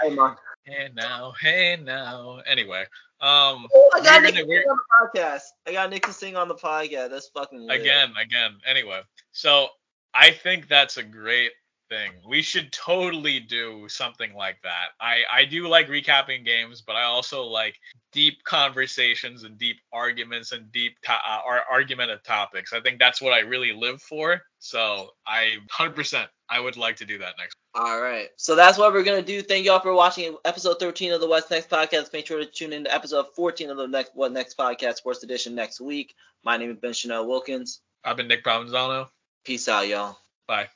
A: Hey man.
B: hey now, hey now. Anyway, um,
A: Oh, I got Nick
B: gonna-
A: on the podcast. I got Nick to sing on the podcast. That's fucking lit.
B: again, again. Anyway, so I think that's a great thing. We should totally do something like that. I I do like recapping games, but I also like deep conversations and deep arguments and deep to- uh, ar- argumentative topics. I think that's what I really live for. So I 100% I would like to do that next.
A: All right. So that's what we're gonna do. Thank y'all for watching episode 13 of the What's Next podcast. Make sure to tune in to episode 14 of the next What Next podcast Sports Edition next week. My name is Ben Chanel Wilkins.
B: I've been Nick Provenzano.
A: Peace out, y'all.
B: Bye.